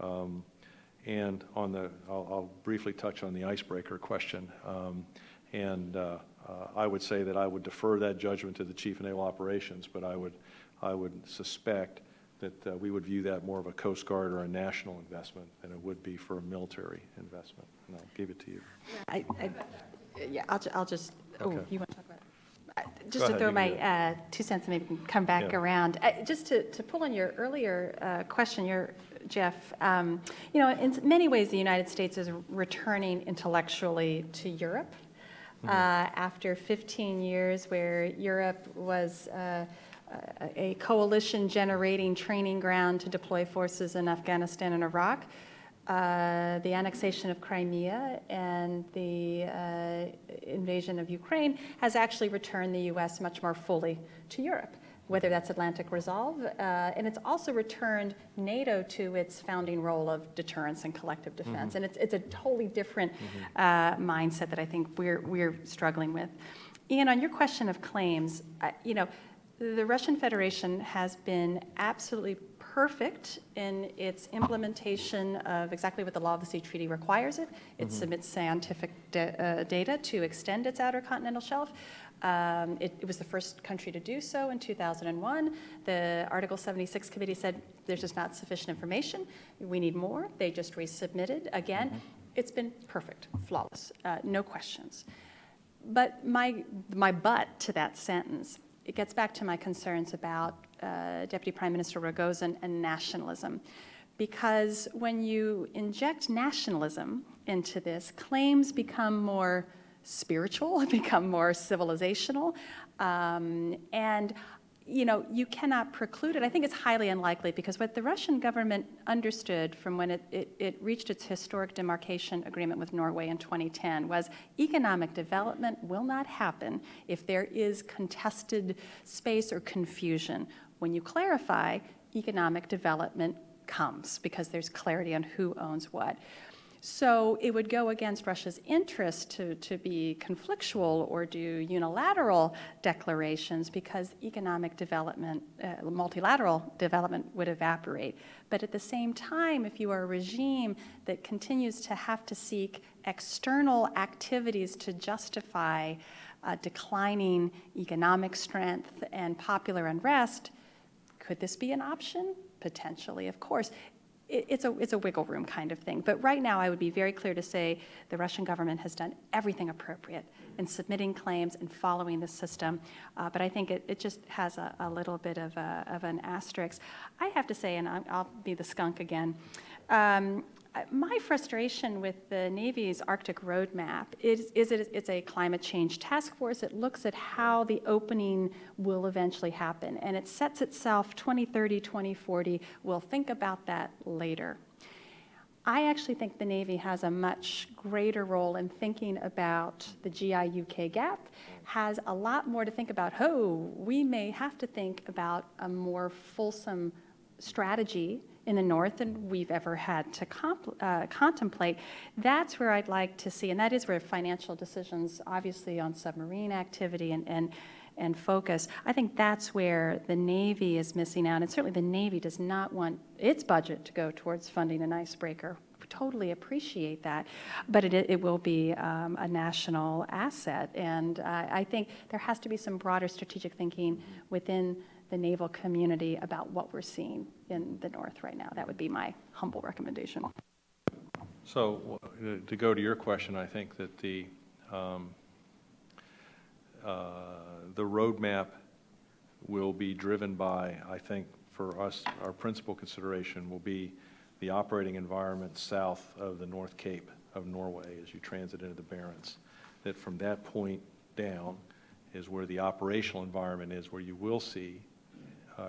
Um, And on the, I'll, I'll briefly touch on the icebreaker question. Um, And uh, uh, I would say that I would defer that judgment to the Chief of Naval Operations, but I would, I would suspect that uh, we would view that more of a Coast Guard or a national investment than it would be for a military investment. And I'll give it to you. I, I, yeah, I'll, I'll just, oh, Okay. you want to talk about it? Just to throw my uh, two cents and maybe come back Yeah. around. Uh, Just to, to pull on your earlier uh, question, your, Jeff, um, you know, in many ways, the United States is returning intellectually to Europe. Mm-hmm. Uh, After 15 years where Europe was uh, a a coalition generating training ground to deploy forces in Afghanistan and Iraq, uh, the annexation of Crimea and the uh, invasion of Ukraine has actually returned the U.S. much more fully to Europe, whether that's Atlantic Resolve, uh, and it's also returned NATO to its founding role of deterrence and collective defense. And it's, it's a totally different uh, mindset that I think we're, we're struggling with. Ian, on your question of claims, uh, you know, the Russian Federation has been absolutely perfect in its implementation of exactly what the Law of the Sea Treaty requires it. It submits scientific da- uh, data to extend its outer continental shelf. Um, it, it was the first country to do so in 2001. The Article 76 committee said there's just not sufficient information. We need more. They just resubmitted. Again, it's been perfect, flawless, uh, no questions. But my, my but to that sentence, it gets back to my concerns about uh, Deputy Prime Minister Rogozin and nationalism. Because when you inject nationalism into this, claims become more spiritual, become more civilizational. Um, and you know, you cannot preclude it. I think it's highly unlikely because what the Russian government understood from when it, it, it, reached its historic demarcation agreement with Norway in 2010 was economic development will not happen if there is contested space or confusion. When you clarify, economic development comes because there's clarity on who owns what. So it would go against Russia's interest to, to be conflictual or do unilateral declarations because economic development, uh, multilateral development would evaporate. But at the same time, if you are a regime that continues to have to seek external activities to justify uh, declining economic strength and popular unrest, could this be an option? Potentially, of course it's a, it's a wiggle room kind of thing. But right now, I would be very clear to say the Russian government has done everything appropriate in submitting claims and following the system. Uh, but I think it, it just has a, a little bit of, a, of an asterisk. I have to say, and I'll, I'll be the skunk again, um, my frustration with the Navy's Arctic roadmap is, is it, it's a climate change task force. It looks at how the opening will eventually happen, and it sets itself 2030, 2040. We'll think about that later. I actually think the Navy has a much greater role in thinking about the GI UK gap, has a lot more to think about. Oh, we may have to think about a more fulsome strategy in the north than we've ever had to comp- uh, contemplate. That's where I'd like to see, and that is where financial decisions, obviously on submarine activity and, and and focus. I think that's where the Navy is missing out, and certainly the Navy does not want its budget to go towards funding an icebreaker. Totally appreciate that, but it, it will be um, a national asset, and uh, I think there has to be some broader strategic thinking within the naval community about what we're seeing in the North right now. That would be my humble recommendation. So, to go to your question, I think that the um, uh, the roadmap will be driven by, I think, for us, our principal consideration will be the operating environment south of the North Cape of Norway as you transit into the Barents. That from that point down is where the operational environment is, where you will see uh,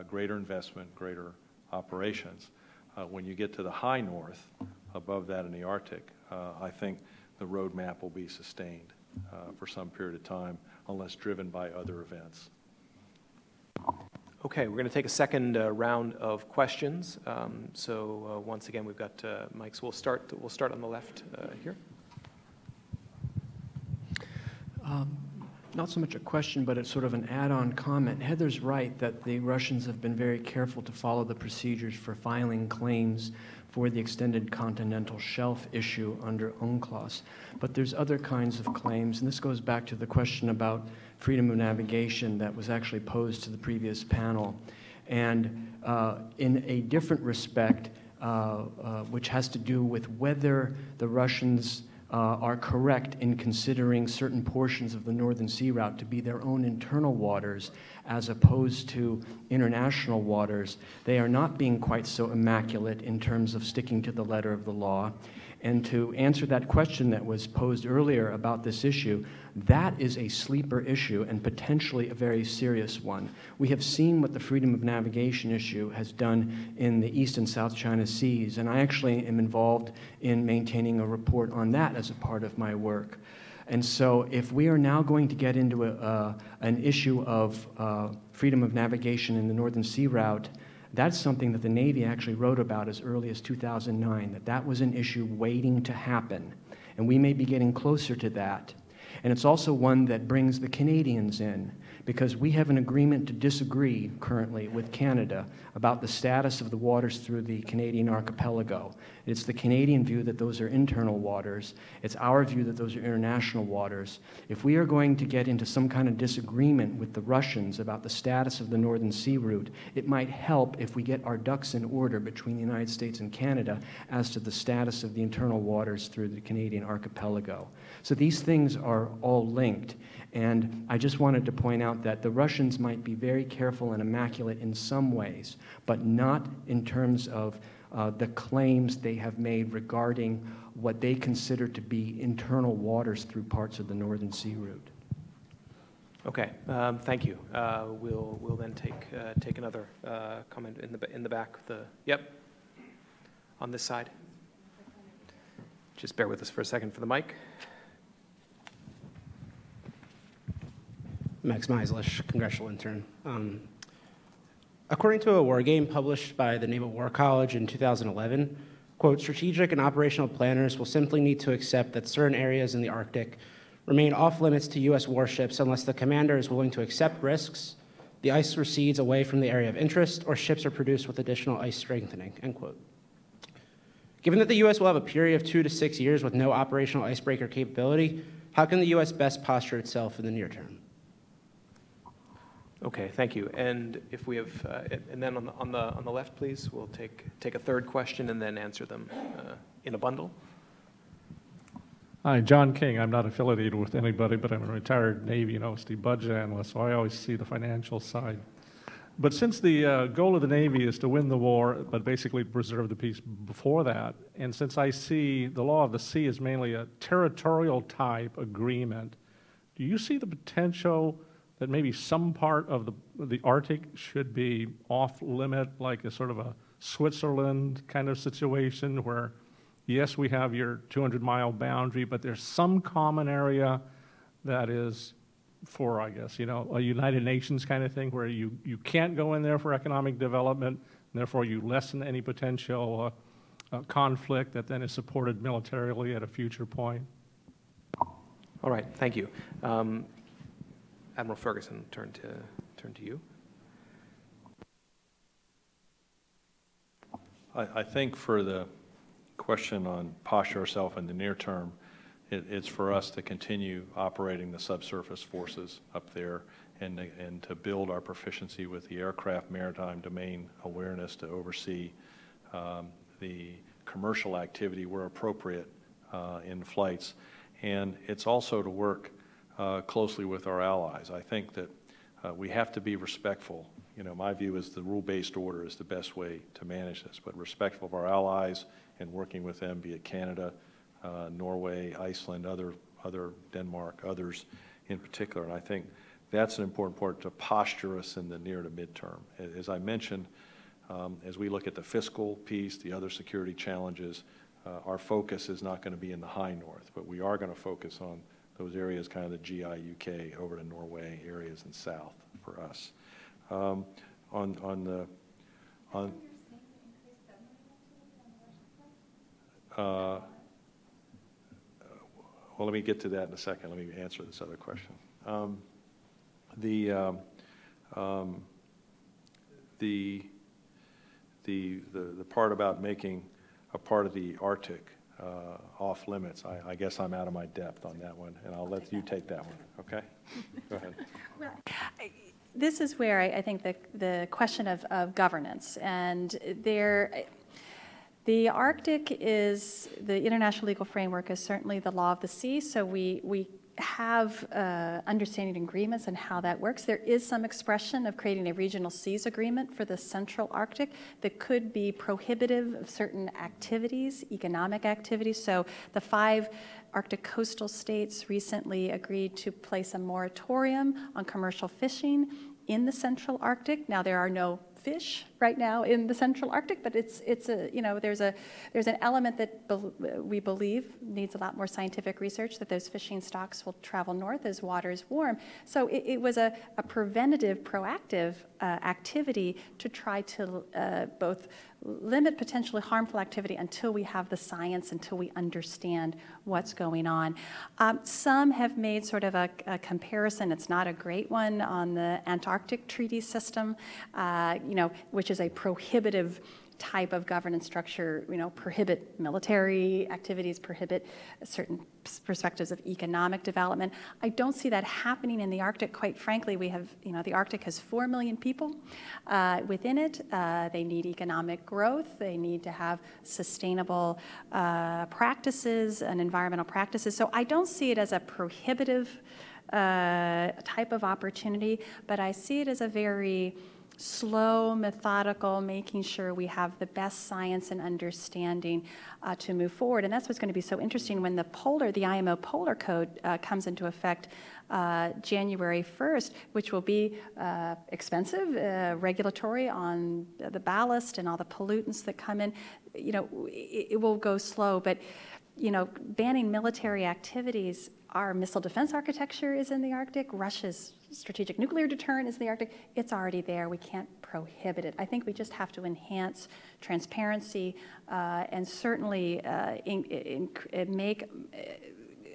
greater investment, greater operations. Uh, when you get to the high north, above that in the Arctic, uh, I think the roadmap will be sustained uh, for some period of time, unless driven by other events. Okay, we're going to take a second uh, round of questions. Um, so uh, once again, we've got uh, mics. We'll start. We'll start on the left uh, here. Not so much a question, but it's sort of an add-on comment. Heather's right that the Russians have been very careful to follow the procedures for filing claims for the extended continental shelf issue under UNCLOS. But there's other kinds of claims, and this goes back to the question about freedom of navigation that was actually posed to the previous panel. And uh, in a different respect, uh, uh, which has to do with whether the Russians uh, are correct in considering certain portions of the Northern Sea Route to be their own internal waters as opposed to international waters. They are not being quite so immaculate in terms of sticking to the letter of the law. And to answer that question that was posed earlier about this issue, that is a sleeper issue and potentially a very serious one. We have seen what the freedom of navigation issue has done in the East and South China Seas, and I actually am involved in maintaining a report on that as a part of my work. And so, if we are now going to get into a, uh, an issue of uh, freedom of navigation in the Northern Sea Route, that's something that the Navy actually wrote about as early as 2009, that that was an issue waiting to happen. And we may be getting closer to that. And it's also one that brings the Canadians in, because we have an agreement to disagree currently with Canada about the status of the waters through the Canadian archipelago. It's the Canadian view that those are internal waters. It's our view that those are international waters. If we are going to get into some kind of disagreement with the Russians about the status of the Northern Sea route, it might help if we get our ducks in order between the United States and Canada as to the status of the internal waters through the Canadian archipelago. So these things are all linked. And I just wanted to point out that the Russians might be very careful and immaculate in some ways, but not in terms of uh, the claims they have made regarding what they consider to be internal waters through parts of the Northern Sea route. Okay, um, thank you. Uh, We'll, we'll then take, uh, take another uh, comment in the, in the back, the, yep, on this side. Just bear with us for a second for the mic. Max Meislish, congressional intern. Um, according to a war game published by the Naval War College in 2011, quote, strategic and operational planners will simply need to accept that certain areas in the Arctic remain off limits to U.S. warships unless the commander is willing to accept risks, the ice recedes away from the area of interest, or ships are produced with additional ice strengthening, end quote. Given that the U.S. will have a period of two to six years with no operational icebreaker capability, how can the U.S. best posture itself in the near term? Okay, thank you. And if we have, uh, and then on the, on the, on the left, please, we'll take, take a third question and then answer them uh, in a bundle. Hi, John King. I'm not affiliated with anybody, but I'm a retired Navy and budget analyst, so I always see the financial side. But since the uh, goal of the Navy is to win the war, but basically preserve the peace before that, and since I see the law of the sea is mainly a territorial type agreement, do you see the potential that maybe some part of the, the Arctic should be off limit, like a sort of a Switzerland kind of situation where yes, we have your 200 mile boundary, but there's some common area that is for, I guess, you know, a United Nations kind of thing where you, you can't go in there for economic development, and therefore you lessen any potential uh, uh, conflict that then is supported militarily at a future point. All right, thank you. Um, Admiral Ferguson, turn to, turn to you. I, I think for the question on posture ourselves in the near term, it, it's for us to continue operating the subsurface forces up there and, to- and to build our proficiency with the aircraft maritime domain awareness to oversee um, the commercial activity where appropriate uh, in flights. And it's also to work uh, closely with our allies. I think that uh, we have to be respectful. You know, my view is the rule-based order is the best way to manage this, but respectful of our allies and working with them, be it Canada, uh, Norway, Iceland, other, other Denmark, others in particular. And I think that's an important part to posture us in the near to midterm. As I mentioned, um, as we look at the fiscal piece, the other security challenges, uh, our focus is not going to be in the high north, but we are going to focus on those areas, kind of the GI UK over to Norway areas and south for us. Um, On, on the, on. Uh, Well, let me get to that in a second. Let me answer this other question. Um, The, um, um, the, the, the the part about making a part of the Arctic uh, off limits, I, I guess I'm out of my depth on that one, and I'll let you take that one, okay? Go ahead. This is where I, I think the, the question of, of governance, and there, the Arctic is, the international legal framework is certainly the law of the sea, so we, we have uh, understanding agreements and how that works. There is some expression of creating a regional seas agreement for the central Arctic that could be prohibitive of certain activities, economic activities. So the five Arctic coastal states recently agreed to place a moratorium on commercial fishing in the central Arctic. Now, there are no fish right now in the central Arctic, but it's, it's a, you know, there's a, there's an element that bel- we believe needs a lot more scientific research, that those fishing stocks will travel north as waters warm. So it, it was a, a preventative, proactive uh, activity to try to uh, both limit potentially harmful activity until we have the science, until we understand what's going on. Um, some have made sort of a, a comparison, it's not a great one, on the Antarctic Treaty System, uh, you know, which is a prohibitive type of governance structure, you know, prohibit military activities, prohibit certain perspectives of economic development. I don't see that happening in the Arctic, quite frankly. We have, you know, the Arctic has 4 million people uh, within it. Uh, they need economic growth. They need to have sustainable uh, practices and environmental practices. So I don't see it as a prohibitive uh, type of opportunity, but I see it as a very slow, methodical, making sure we have the best science and understanding uh, to move forward. And that's what's going to be so interesting when the polar, the IMO Polar Code uh, comes into effect uh, January 1st, which will be uh, expensive, uh, regulatory on the ballast and all the pollutants that come in. You know, it, it will go slow, but you know, banning military activities, our missile defense architecture is in the Arctic, Russia's strategic nuclear deterrent is in the Arctic. It's already there. We can't prohibit it. I think we just have to enhance transparency uh, and certainly uh, in, in, in make.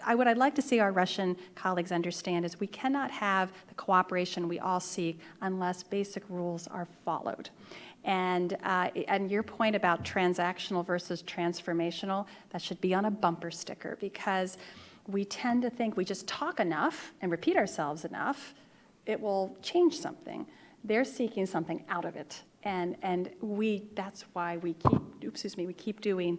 I, what I'd like to see our Russian colleagues understand is we cannot have the cooperation we all seek unless basic rules are followed. And, uh, and your point about transactional versus transformational, that should be on a bumper sticker because we tend to think we just talk enough and repeat ourselves enough, it will change something. They're seeking something out of it. And, and we, that's why we keep, oops, excuse me, we keep doing,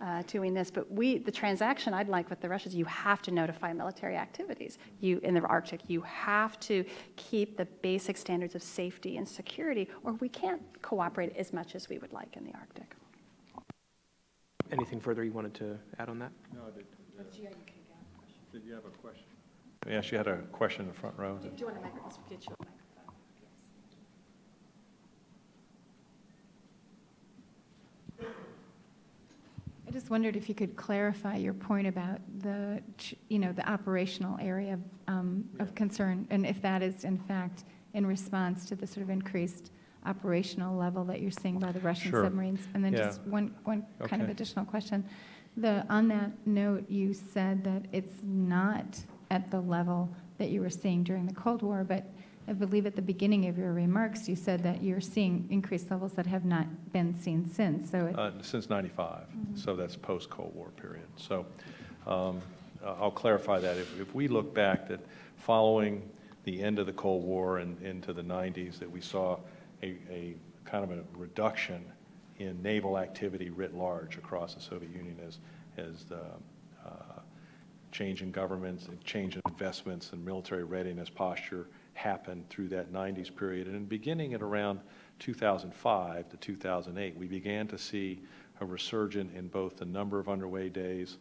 uh, doing this. But we, the transaction I'd like with the Russians, you have to notify military activities. You, in the Arctic, you have to keep the basic standards of safety and security, or we can't cooperate as much as we would like in the Arctic. Anything further you wanted to add on that? No, I did. Did you have a question? Yes, you had a question in the front row. Do you want a microphone? Get you a microphone. I just wondered if you could clarify your point about the, you know, the operational area of, um, of concern, and if that is in fact in response to the sort of increased operational level that you're seeing by the Russian Sure. submarines? And then Yeah. just one, one kind of additional question. The, on that note, you said that it's not at the level that you were seeing during the Cold War, but I believe at the beginning of your remarks, you said that you're seeing increased levels that have not been seen since, so it Uh, Since 95, so that's post-Cold War period. So um, uh, I'll clarify that. If if we look back that following the end of the Cold War and into the 90s, that we saw a a kind of a reduction in naval activity writ large across the Soviet Union as, as the uh, change in governments, and change in investments and military readiness posture happened through that 90s period. And beginning at around 2005 to 2008, we began to see a resurgence in both the number of underway days,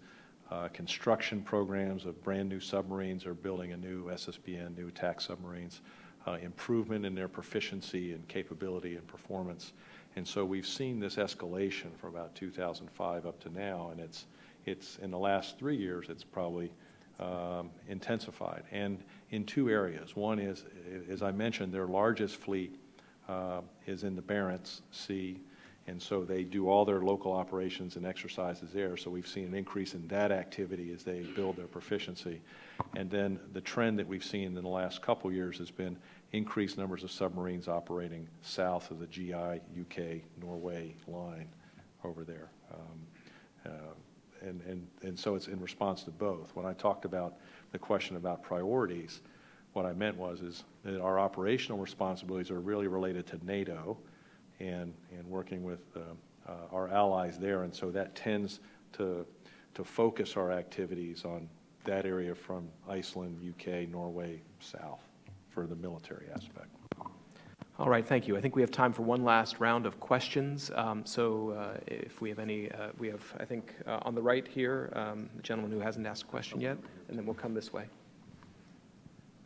uh, construction programs of brand-new submarines or building a new SSBN, new attack submarines, uh, improvement in their proficiency and capability and performance. And so we've seen this escalation from about 2005 up to now, and it's, it's in the last three years, it's probably um, intensified, and in two areas. One is, as I mentioned, their largest fleet uh, is in the Barents Sea, and so they do all their local operations and exercises there. So we've seen an increase in that activity as they build their proficiency. And then the trend that we've seen in the last couple years has been increased numbers of submarines operating south of the GI, UK, Norway line over there. Um, uh, and, and, and so it's in response to both. When I talked about the question about priorities, what I meant was is that our operational responsibilities are really related to NATO and, and working with uh, uh, our allies there. And so that tends to, to focus our activities on that area from Iceland, UK, Norway, south for the military aspect. All right, thank you. I think we have time for one last round of questions. Um, So uh, if we have any, uh, we have, I think, uh, on the right here, um, the gentleman who hasn't asked a question yet, and then we'll come this way.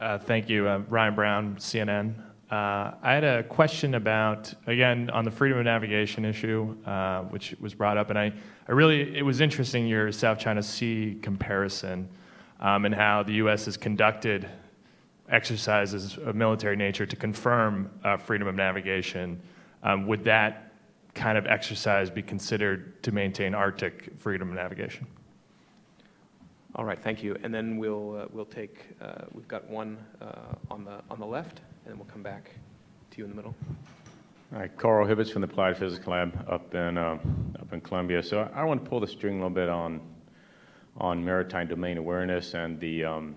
Uh, thank you. Ryan Browne, CNN. Uh, I had a question about, again, on the freedom of navigation issue, uh, which was brought up, and I, I really, it was interesting your South China Sea comparison um, and how the U.S. has conducted exercises of military nature to confirm uh, freedom of navigation. Um, would that kind of exercise be considered to maintain Arctic freedom of navigation? All right, thank you. And then we'll, uh, we'll take, uh, we've got one uh, on the, on the left, and then we'll come back to you in the middle. Hi, Carl Hibbets from the Applied Physics Lab up in, uh, up in Columbia. So I want to pull the string a little bit on, on maritime domain awareness and the um,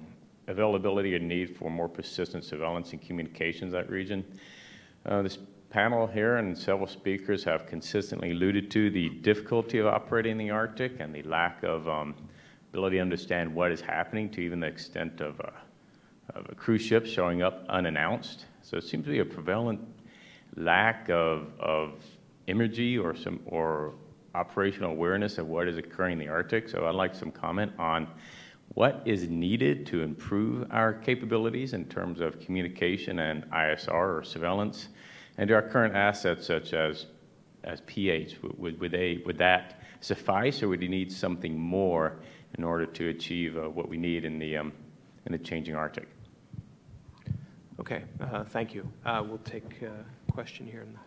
availability and need for more persistent surveillance and communications in that region. Uh, this panel here and several speakers have consistently alluded to the difficulty of operating in the Arctic and the lack of um, ability to understand what is happening to even the extent of, uh, of a cruise ship showing up unannounced. So it seems to be a prevalent lack of, of imagery or some or operational awareness of what is occurring in the Arctic. So I'd like some comment on what is needed to improve our capabilities in terms of communication and ISR or surveillance, and do our current assets such as as P-8 would, would they would that suffice, or would you need something more in order to achieve uh, what we need in the um, in the changing Arctic? Okay, uh, thank you. Uh, We'll take a question here in the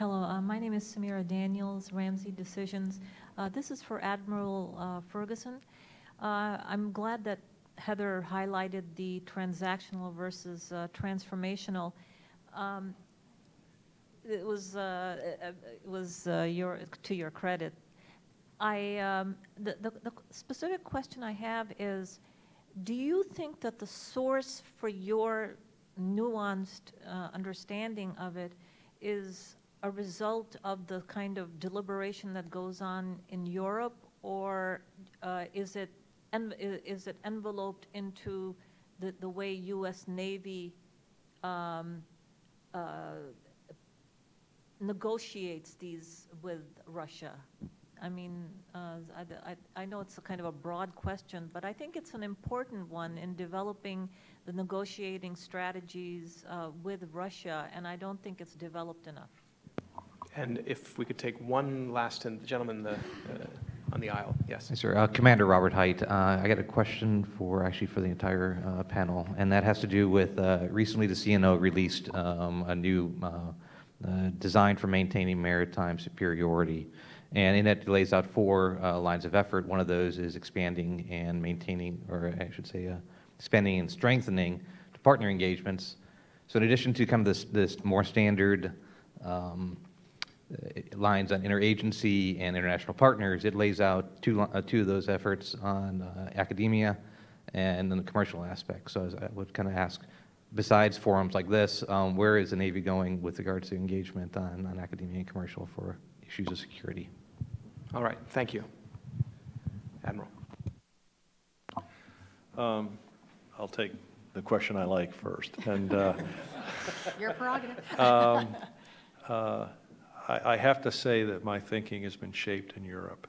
Hello, uh, my name is Samira Daniels, Ramsey Decisions. Uh, This is for Admiral uh, Ferguson. Uh, I'm glad that Heather highlighted the transactional versus transformational. Um, It was, it was your, to your credit. I, um, the, the the specific question I have is, do you think that the source for your nuanced uh, understanding of it is a result of the kind of deliberation that goes on in Europe, or uh, is it en- is it enveloped into the, the way U.S. Navy um, uh, negotiates these with Russia? I mean, uh, I, I, I know it's a kind of a broad question, but I think it's an important one in developing the negotiating strategies uh, with Russia, and I don't think it's developed enough. And if we could take one last, and the gentleman the, uh, on the aisle, yes. Yes, sir. Uh, Commander Robert Height, uh, I got a question for, actually for the entire uh, panel, and that has to do with, uh, recently the CNO released um, a new uh, uh, design for maintaining maritime superiority. And in it, it lays out four uh, lines of effort. One of those is expanding and maintaining, or I should say, uh, expanding and strengthening partner engagements. So in addition to kind of this, this more standard um, lines on interagency and international partners, it lays out two, uh, two of those efforts on uh, academia and then the commercial aspect. So I would kind of ask, besides forums like this, um, where is the Navy going with regards to engagement on, on academia and commercial for issues of security? All right, thank you. Admiral. Um, I'll take the question I like first. And uh, Your prerogative. um, uh, I, I have to say that my thinking has been shaped in Europe,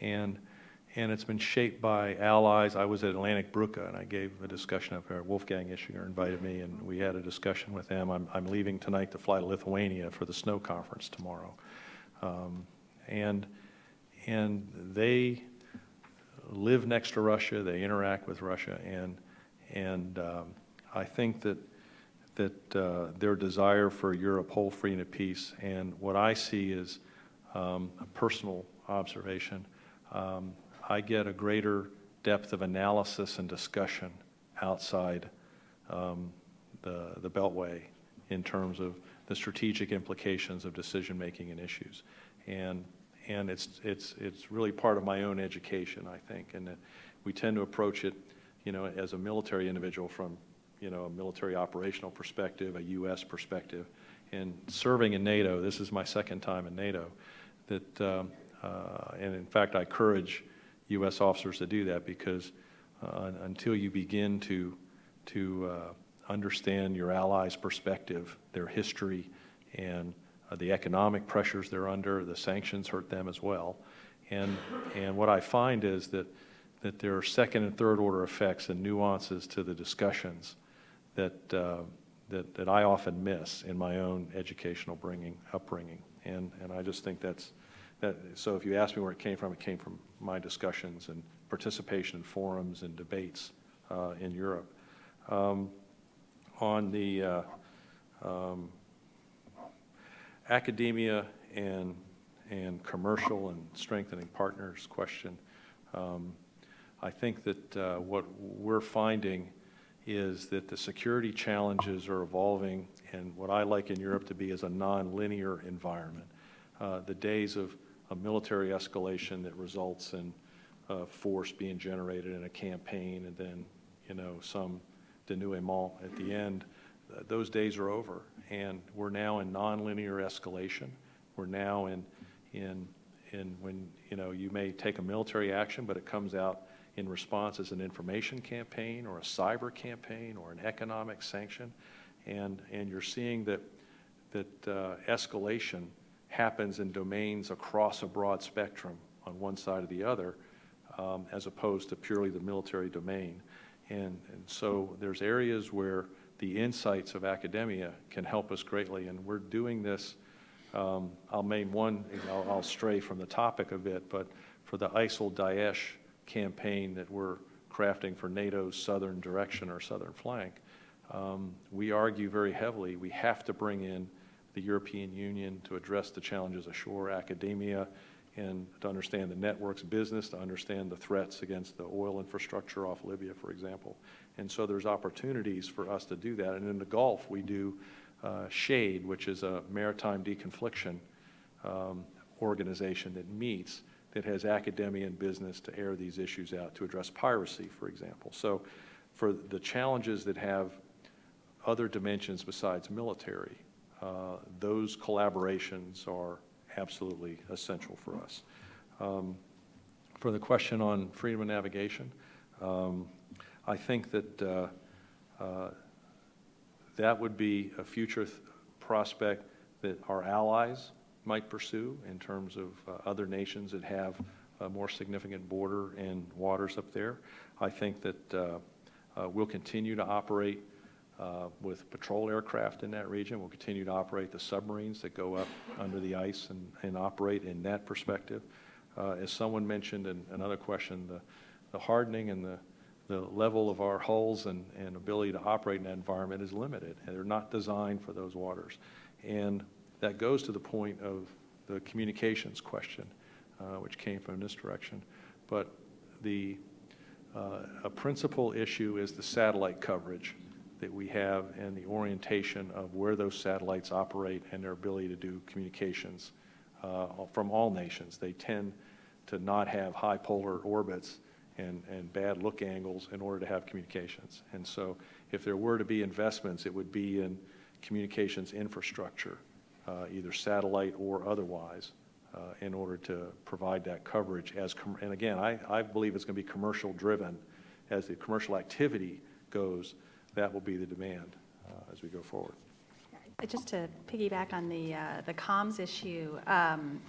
and and it's been shaped by allies. I was at Atlantic Brücke, and I gave a discussion up there. Wolfgang Ischinger invited me, and we had a discussion with them. I'm, I'm leaving tonight to fly to Lithuania for the snow conference tomorrow, um, and and they live next to Russia. They interact with Russia, and and um, I think that that uh, their desire for Europe whole, free, and at peace. And what I see is um, a personal observation. Um, I get a greater depth of analysis and discussion outside um, the, the Beltway in terms of the strategic implications of decision making and issues. And, and it's, it's, it's really part of my own education, I think. And that we tend to approach it, you know, as a military individual from you know, a military operational perspective, a U.S. perspective. And serving in NATO, this is my second time in NATO, that, um, uh, and in fact, I encourage U.S. officers to do that because uh, until you begin to, to uh, understand your allies' perspective, their history, and uh, the economic pressures they're under, the sanctions hurt them as well. And, and what I find is that that there are second and third order effects and nuances to the discussions that, uh, that, that I often miss in my own educational bringing, upbringing. And, and I just think that's, that, so if you ask me where it came from, it came from my discussions and participation in forums and debates uh, in Europe. Um, on the uh, um, academia and, and commercial and strengthening partners question, um, I think that uh, what we're finding is that the security challenges are evolving and what I like in Europe to be is a non-linear environment. Uh, the days of a military escalation that results in uh, force being generated in a campaign and then, you know, some denouement at the end, uh, those days are over. And we're now in nonlinear escalation. We're now in, in, in when, you know, you may take a military action, but it comes out in response as an information campaign or a cyber campaign or an economic sanction. And, and you're seeing that, that uh, escalation happens in domains across a broad spectrum on one side or the other, um, as opposed to purely the military domain. And, and so there's areas where the insights of academia can help us greatly, and we're doing this. Um, I'll name one, I'll, I'll stray from the topic a bit, but for the ISIL Daesh campaign that we're crafting for NATO's southern direction or southern flank, um, we argue very heavily we have to bring in the European Union to address the challenges ashore, academia, and to understand the network's business, to understand the threats against the oil infrastructure off Libya, for example. And so there's opportunities for us to do that. And in the Gulf, we do uh, SHADE, which is a maritime deconfliction um, organization that meets that has academia and business to air these issues out to address piracy, for example. So for the challenges that have other dimensions besides military, uh, those collaborations are absolutely essential for us. Um, for the question on freedom of navigation, um, I think that uh, uh, that would be a future th- prospect that our allies might pursue in terms of uh, other nations that have a more significant border and waters up there. I think that uh, uh, we'll continue to operate uh, with patrol aircraft in that region. We'll continue to operate the submarines that go up under the ice and, and operate in that perspective. Uh, as someone mentioned in another question, the, the hardening and the, the level of our hulls and, and ability to operate in that environment is limited, and they're not designed for those waters. And that goes to the point of the communications question, uh, which came from this direction. But the, uh, a principal issue is the satellite coverage that we have and the orientation of where those satellites operate and their ability to do communications uh, from all nations. They tend to not have high polar orbits and, and bad look angles in order to have communications. And so if there were to be investments, it would be in communications infrastructure, uh, either satellite or otherwise, uh, in order to provide that coverage as, com- and again, I, I believe it's going to be commercial driven. As the commercial activity goes, that will be the demand uh, as we go forward. Just to piggyback on the, uh, the comms issue, um,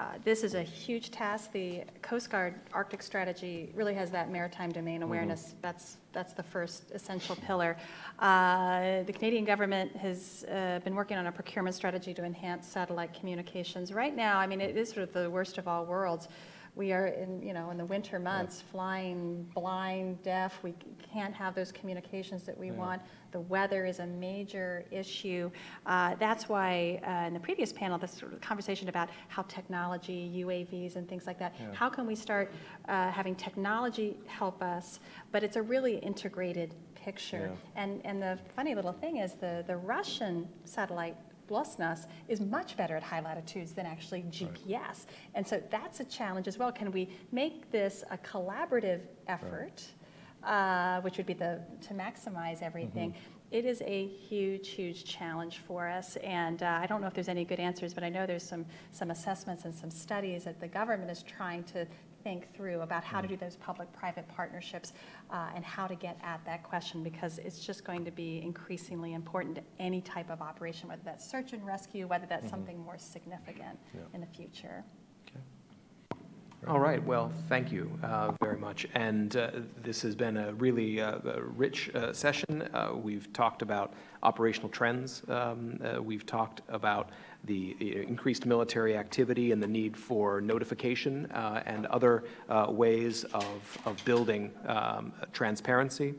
uh, this is a huge task. The Coast Guard Arctic strategy really has that maritime domain awareness. That's, that's the first essential pillar. Uh, The Canadian government has uh, been working on a procurement strategy to enhance satellite communications. Right now, I mean, it is sort of the worst of all worlds. We are in, you know, in the winter months, flying blind, deaf. We can't have those communications that we Yeah. want. The weather is a major issue. Uh, That's why uh, in the previous panel, this sort of conversation about how technology, UAVs and things like that, Yeah. how can we start uh, having technology help us? But it's a really integrated picture. And, and the funny little thing is the, the Russian satellite GLONASS is much better at high latitudes than actually GPS. And so that's a challenge as well. Can we make this a collaborative effort, uh, which would be the, to maximize everything? It is a huge, huge challenge for us, and uh, I don't know if there's any good answers, but I know there's some, some assessments and some studies that the government is trying to think through about how to do those public-private partnerships uh, and how to get at that question, because it's just going to be increasingly important to any type of operation, whether that's search and rescue, whether that's something more significant Yeah. in the future. All right, well, thank you uh, very much. And uh, this has been a really uh, rich uh, session. Uh, We've talked about operational trends. Um, uh, We've talked about the increased military activity and the need for notification uh, and other uh, ways of, of building um, transparency.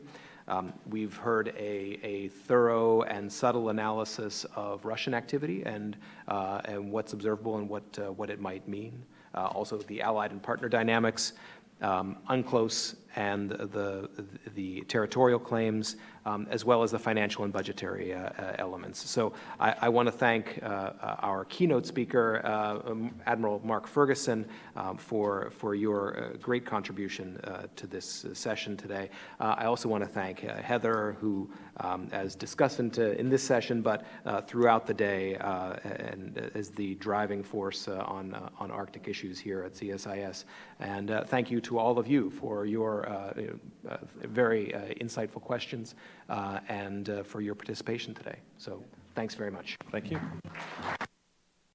Um, We've heard a, a thorough and subtle analysis of Russian activity and, uh, and what's observable and what, uh, what it might mean. Uh, Also, the allied and partner dynamics, um, UNCLOS, and the, the territorial claims, Um, as well as the financial and budgetary uh, uh, elements. So I, want to thank uh, uh our keynote speaker, uh, um, Admiral Mark Ferguson, um, for, for your uh, great contribution to this session today. I also want to thank Heather, who, um, as discussed in, this session, but throughout the day, and as the driving force on, on Arctic issues here at CSIS. And thank you to all of you for your very insightful questions and uh, for your participation today. So thanks very much. Thank you.